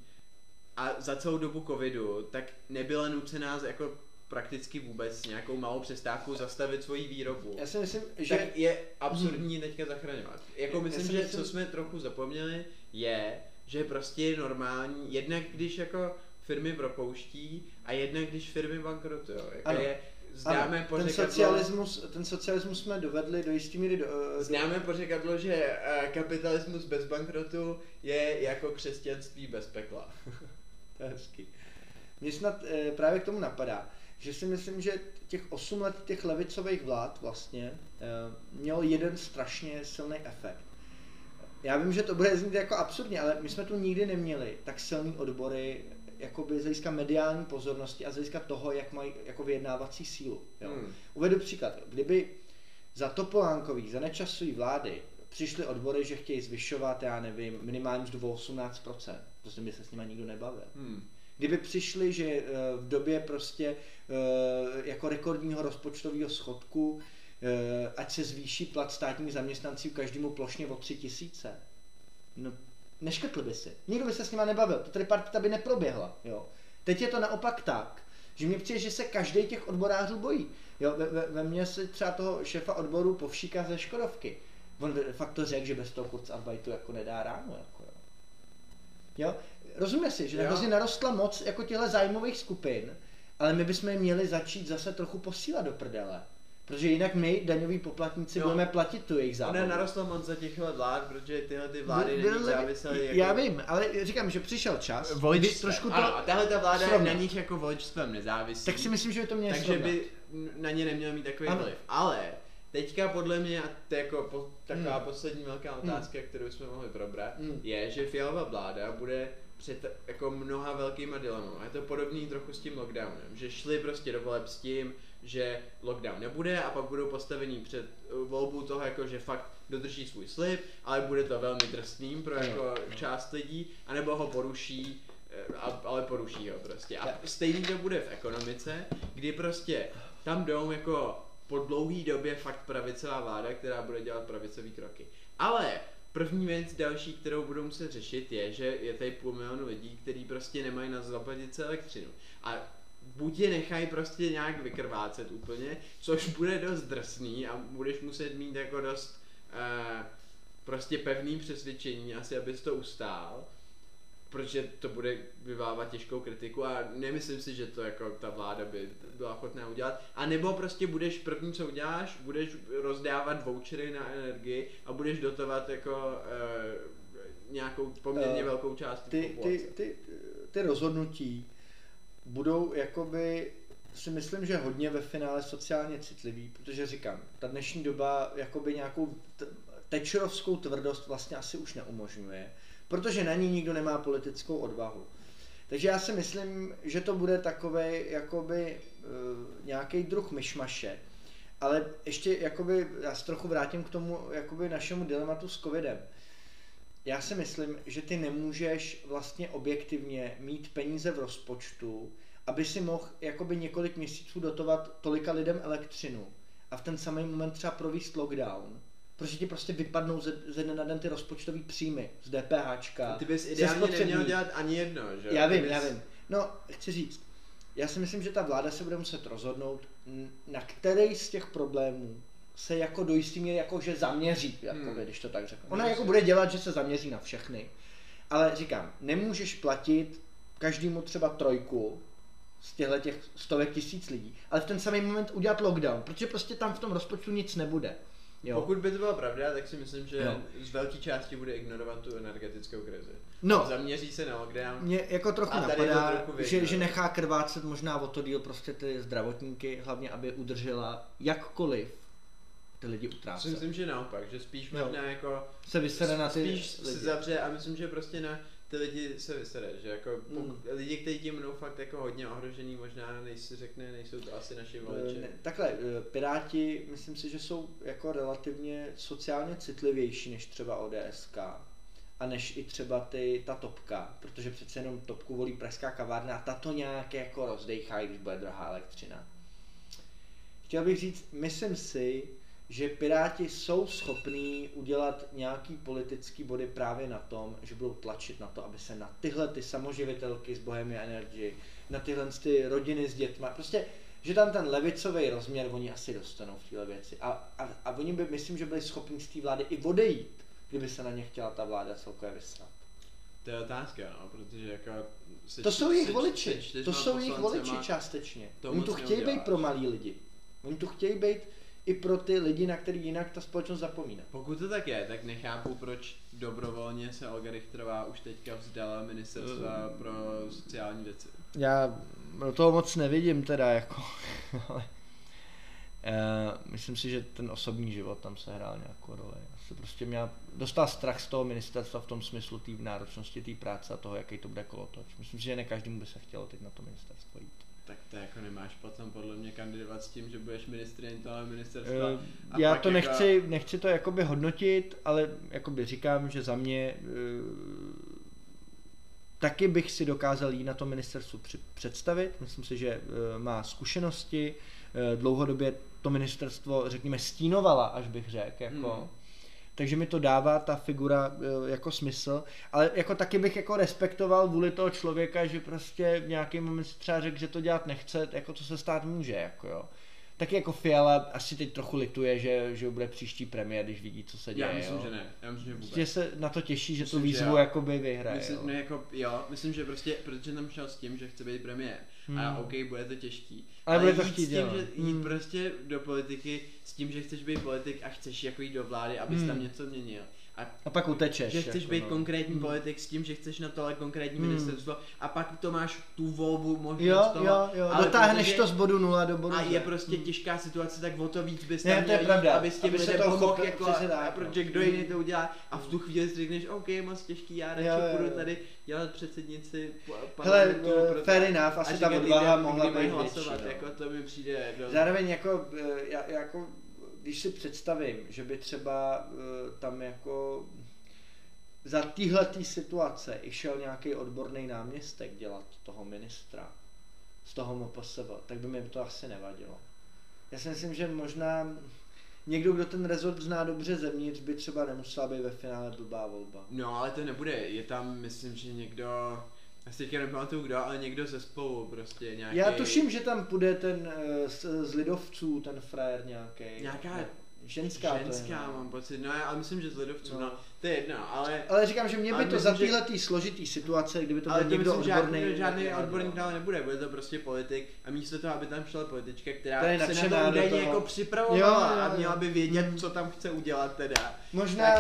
a za celou dobu covidu tak nebyla nucená jako prakticky vůbec s nějakou malou přestávkou zastavit svoji výrobu. Já si myslím, že... Tak je absurdní teďka zachraňovat. Jako myslím, si že myslím- co jsme trochu zapomněli, je, že prostě je normální, jednak když jako firmy propouští a jednak když firmy bankrotují. Jako Ano. je, známe ano, ten socialismus, ten socialismus jsme dovedli do jistý míry do, eh, známe pořekadlo, že eh, kapitalismus bez bankrotu je jako křesťanství bez pekla. To je hezký. Mě snad e, právě k tomu napadá, že si myslím, že těch 8 let těch levicových vlád vlastně e, mělo jeden strašně silný efekt. Já vím, že to bude znít jako absurdně, ale my jsme tu nikdy neměli tak silný odbory jakoby z hlediska mediální pozornosti a z hlediska toho, jak mají jako vyjednávací sílu. Jo. Hmm. Uvedu příklad. Kdyby za Topolánkový, za nečasový vlády přišly odbory, že chtějí zvyšovat, já nevím, minimální mzdu o 18%, prostě by se s nimi nikdo nebavil. Hmm. Kdyby přišli, že eh, v době prostě eh, jako rekordního rozpočtového schodku, eh, ať se zvýší plat státních zaměstnanců každému plošně o tři tisíce, no neškrtli by si. Nikdo by se s nima nebavil, to tripartita by neproběhla. Jo. Teď je to naopak tak, že mně přijde, že se každý těch odborářů bojí. Jo, ve, ve, ve mně si třeba toho šéfa odboru povšíka ze Škodovky. On fakt to řekl, že bez toho Kurzarbeitu jako nedá ráno. Jako, jo. rozumíme si, že Jo. hrozně narostla moc jako těchto zájmových skupin, ale my bychom je měli začít zase trochu posílat do prdele. Protože jinak my, daňoví poplatníci, Jo. budeme platit tu jejich zábavu. Ona narostla moc za těchto vlád, protože tyhle ty vlády Byl- není závislé jako... Já vím, ale říkám, že přišel čas, Voličstvem. trošku to, Ano, a tahle ta vláda je na nich jako voličstvem nezávislí. tak si myslím, že by to mělo takže srovnat. by na ně neměl mít takový Ano. vliv. Ale teďka podle mě, a to je jako po, taková Hmm. poslední velká otázka, kterou jsme mohli probrat, Hmm. je, že Fialová vláda bude před jako mnoha velkýma dilemama. Je to podobný trochu s tím lockdownem, že šli prostě do voleb s tím, že lockdown nebude a pak budou postavení před uh, volbu toho, jako že fakt dodrží svůj slib, ale bude to velmi trestným pro jako část lidí, anebo ho poruší, eh, a, ale poruší ho prostě. A stejný to bude v ekonomice, kdy prostě tam jdou jako po dlouhý době fakt pravicová vláda, která bude dělat pravicové kroky. Ale první věc další, kterou budou muset řešit, je, že je tady půl milionu lidí, kteří prostě nemají na zaplatit elektřinu. A buď je nechají prostě nějak vykrvácet úplně, což bude dost drsný a budeš muset mít jako dost eh, prostě pevný přesvědčení asi, abys to ustál, protože to bude vyvávat těžkou kritiku a nemyslím si, že to jako ta vláda by byla ochotná udělat. A nebo prostě budeš první, co uděláš, budeš rozdávat vouchery na energii a budeš dotovat jako eh, nějakou poměrně Eh, velkou část ty, ty, ty, ty rozhodnutí budou jakoby si myslím, že hodně ve finále sociálně citlivý, protože říkám, ta dnešní doba jakoby nějakou t- tečerovskou tvrdost vlastně asi už neumožňuje, protože na ní nikdo nemá politickou odvahu. Takže já si myslím, že to bude takový jakoby uh, nějaký druh myšmaše. Ale ještě jakoby, já se trochu vrátím k tomu jakoby našemu dilematu s covidem. Já si myslím, že ty nemůžeš vlastně objektivně mít peníze v rozpočtu, aby si mohl jakoby několik měsíců dotovat tolika lidem elektřinu a v ten samý moment třeba províst lockdown, protože ti prostě vypadnou ze, ze dne na den ty rozpočtový příjmy z DPHčka. Ty bys ideálně neměl dělat ani jedno, že? Já vím, bys- já vím. No, chci říct, já si myslím, že ta vláda se bude muset rozhodnout, na který z těch problémů se jako do jistý míry jako že zaměří, jako Hmm. když to tak řeknu. Ona jako bude dělat, že se zaměří na všechny. Ale říkám, nemůžeš platit každému třeba trojku z těchto těch stovek tisíc lidí, ale v ten samý moment udělat lockdown, protože prostě tam v tom rozpočtu nic nebude. Jo. Pokud by to byla pravda, tak si myslím, že Jo. z velké části bude ignorovat tu energetickou krizi. No. Zaměří se na lockdown. Mě jako trochu A napadá, že, že nechá krvácet možná o to díl prostě ty zdravotníky, hlavně aby udržela jakkoliv ty lidi Si utrácet. myslím, že naopak, že spíš Jo. možná jako Se vysere na ty spíš se lidi. zavře a myslím, že prostě na ty lidi se vysere, že jako Mm. pokud, lidi, kteří tím budou fakt jako hodně ohrožený, možná nejsi řekne, nejsou to asi naši voliči. Eh, Ne, takhle, eh, Piráti, myslím si, že jsou jako relativně sociálně citlivější než třeba ODSK a než i třeba ty, ta topka, protože přece jenom topku volí pražská kavárna a ta to nějak jako rozdejchá, když bude drahá elektřina. Chtěl bych říct, myslím si, že Piráti jsou schopní udělat nějaký politický body právě na tom, že budou tlačit na to, aby se na tyhle ty samoživitelky z Bohemia Energy, na tyhle ty rodiny s dětma, prostě, že tam ten levicový rozměr oni asi dostanou v téhle věci. A, a, a oni by, myslím, že byli schopni z té vlády i odejít, kdyby se na ně chtěla ta vláda celkově vysrat. To je otázka, no, protože jako... Se, To jsou jejich voliči, to jsou jejich voliči částečně. Oni tu chtějí neuděláš. být pro malý lidi. Oni tu chtějí být i pro ty lidi, na který jinak ta společnost zapomíná. Pokud to tak je, tak nechápu, proč dobrovolně se Olga Richterová už teďka vzdala ministerstva Eh. pro sociální věci. Já do toho moc nevidím teda jako, ale uh, myslím si, že ten osobní život tam se hrál nějakou roli. Já se prostě měl, dostal strach z toho ministerstva v tom smyslu té náročnosti té práce a toho, jaký to bude kolotoč. Myslím si, že ne každému by se chtělo teď na to ministerstvo jít. Tak to jako nemáš potom podle mě kandidovat s tím, že budeš ministrem toho ministerstva. Eh, A Já to jako- nechci, nechci to jakoby hodnotit, ale jakoby říkám, že za mě eh, taky bych si dokázal jí na to ministerstvu při- představit. Myslím si, že eh, má zkušenosti, dlouhodobě to ministerstvo, řekněme, stínovala, až bych řekl, jako. Takže mi to dává ta figura eh, jako smysl, ale jako taky bych jako respektoval vůli toho člověka, že prostě v nějaký moment si třeba řekl, že to dělat nechce, jako to se stát může, jako jo. Taky jako Fiala asi teď trochu lituje, že, že bude příští premiér, když vidí, co se děje. Já myslím, jo. že ne. Já myslím, že vůbec. Prostě se na to těší, že Myslím, tu že výzvu jo. jakoby vyhraje. Myslím, jo. ne, jako, jo, myslím, že prostě, protože tam šel s tím, že chce být premiér. Hmm. A. OK, bude to těžký. Ale bude to jít chtít s tím, dělat. že jít Hmm. prostě do politiky s tím, že chceš být politik a chceš jako jít do vlády, abys Hmm. tam něco měnil. A A pak utečeš. že chceš jako, být no. konkrétní Hmm. politik s tím, že chceš na tohle konkrétní Hmm. ministerstvo a pak to máš tu volbu možnost Jo, toho. jo, jo, ale dotáhneš protože- to z bodu nula do bodu a je prostě Hmm. těžká situace, tak o to víc bys Ne, tam to je měl pravda. jít, aby s se lidem pomohl, jako, a, protože no. kdo jiný Hmm. to udělá a v tu chvíli si řekneš, OK, moc těžký, já radši budu tady dělat předsednici Hele, eh, proto- fair enough, asi ta odvaha mohla být větší, hlasovat, no. jako to mi přijde. Zároveň jako, eh, jako, když si představím, že by třeba eh, tam jako za téhletý situace i šel nějaký odborný náměstek dělat toho ministra z toho MPSV, tak by mi to asi nevadilo. Já si myslím, že možná někdo, kdo ten rezort zná dobře zevnitř, by třeba nemusela být ve finále blbá volba. No ale to nebude, je tam myslím, že někdo, já si teďka nepamatuju kdo, ale někdo ze spolu prostě nějaký. Já tuším, že tam půjde ten eh, z, z lidovců, ten frajer nějaký. Nějaká ženská, to je, ženská mám pocit, no já ale myslím, že z lidovců, no. No. To je jedno, ale Ale říkám, že mě by to za téhle tý složitý situace, kdyby to ale byl někdo myslím, odborný. žádný, žádný tak odborník dále nebude, bude to prostě politik a místo toho, aby tam šla politička, která Ta se na to údajně jako připravovala Jo, jo, a měla by vědět, Hmm. co tam chce udělat teda. Možná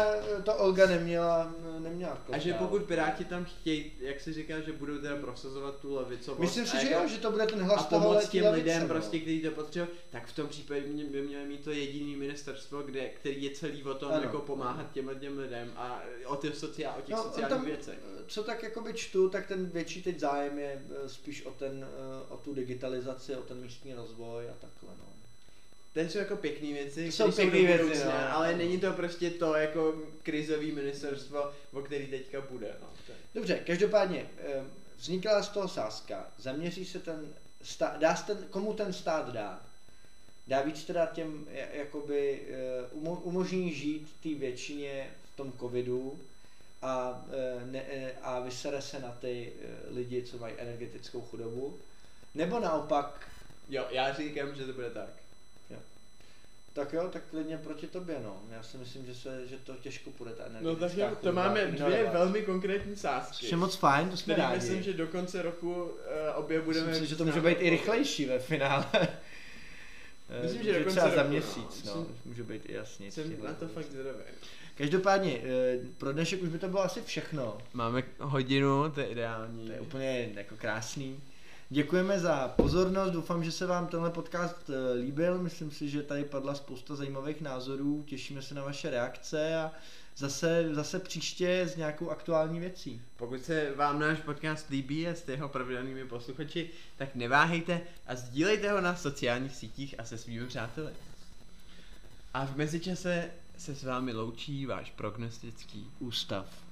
to Olga neměla, neměla A že pokud Piráti tam chtějí, jak si říká, že budou teda prosazovat tu levicovost Myslím si, a že jako- jo, že to bude ten a hlas toho pomoct těm levice, lidem, no. prostě, kteří to potřebují, tak v tom případě by měli mít to jediný ministerstvo, kde, který je celý o tom Ano. jako pomáhat těm těm lidem a o, ty sociál, o těch No, sociálních tam, věcech. co tak jakoby čtu, tak ten větší teď zájem je eh, spíš o ten, eh, o tu digitalizaci, o ten místní rozvoj a takhle, no. To jsou jako pěkné věci, To jsou do věci, budoucna, no. ale není to prostě to jako krizový ministerstvo, o který teďka bude. No. Dobře, každopádně eh, vznikla z toho sázka, zaměří se ten, stát, dá se ten, komu ten stát dá? Dá víc teda těm, ja- jakoby, eh, umo, umožní žít té většině v tom covidu a, eh, ne, eh, a vysere se na ty eh, lidi, co mají energetickou chudobu? Nebo naopak, Jo, já říkám, že to bude tak. tak jo, tak klidně proti tobě, no. Já si myslím, že, se, že to těžko půjde ta No energetická tak jo, to máme dvě ignorovat. velmi konkrétní sázky. Což je moc fajn, to jsme rádi. myslím, že do konce roku uh, obě budeme... Myslím si, že to může být i rychlejší ve finále. Myslím, že do konce třeba za roku, měsíc, no. no. Myslím- Může být i jasně. Jsem na to fakt zvědavý. Každopádně, eh, pro dnešek už by to bylo asi všechno. Máme hodinu, to je ideální. To je úplně jako krásný. Děkujeme za pozornost, doufám, že se vám tenhle podcast eh, líbil, myslím si, že tady padla spousta zajímavých názorů, těšíme se na vaše reakce a zase, zase příště s nějakou aktuální věcí. Pokud se vám náš podcast líbí a jste jeho pravidelnými posluchači, tak neváhejte a sdílejte ho na sociálních sítích a se svými přáteli. A v mezičase se s vámi loučí váš prognostický Ústav.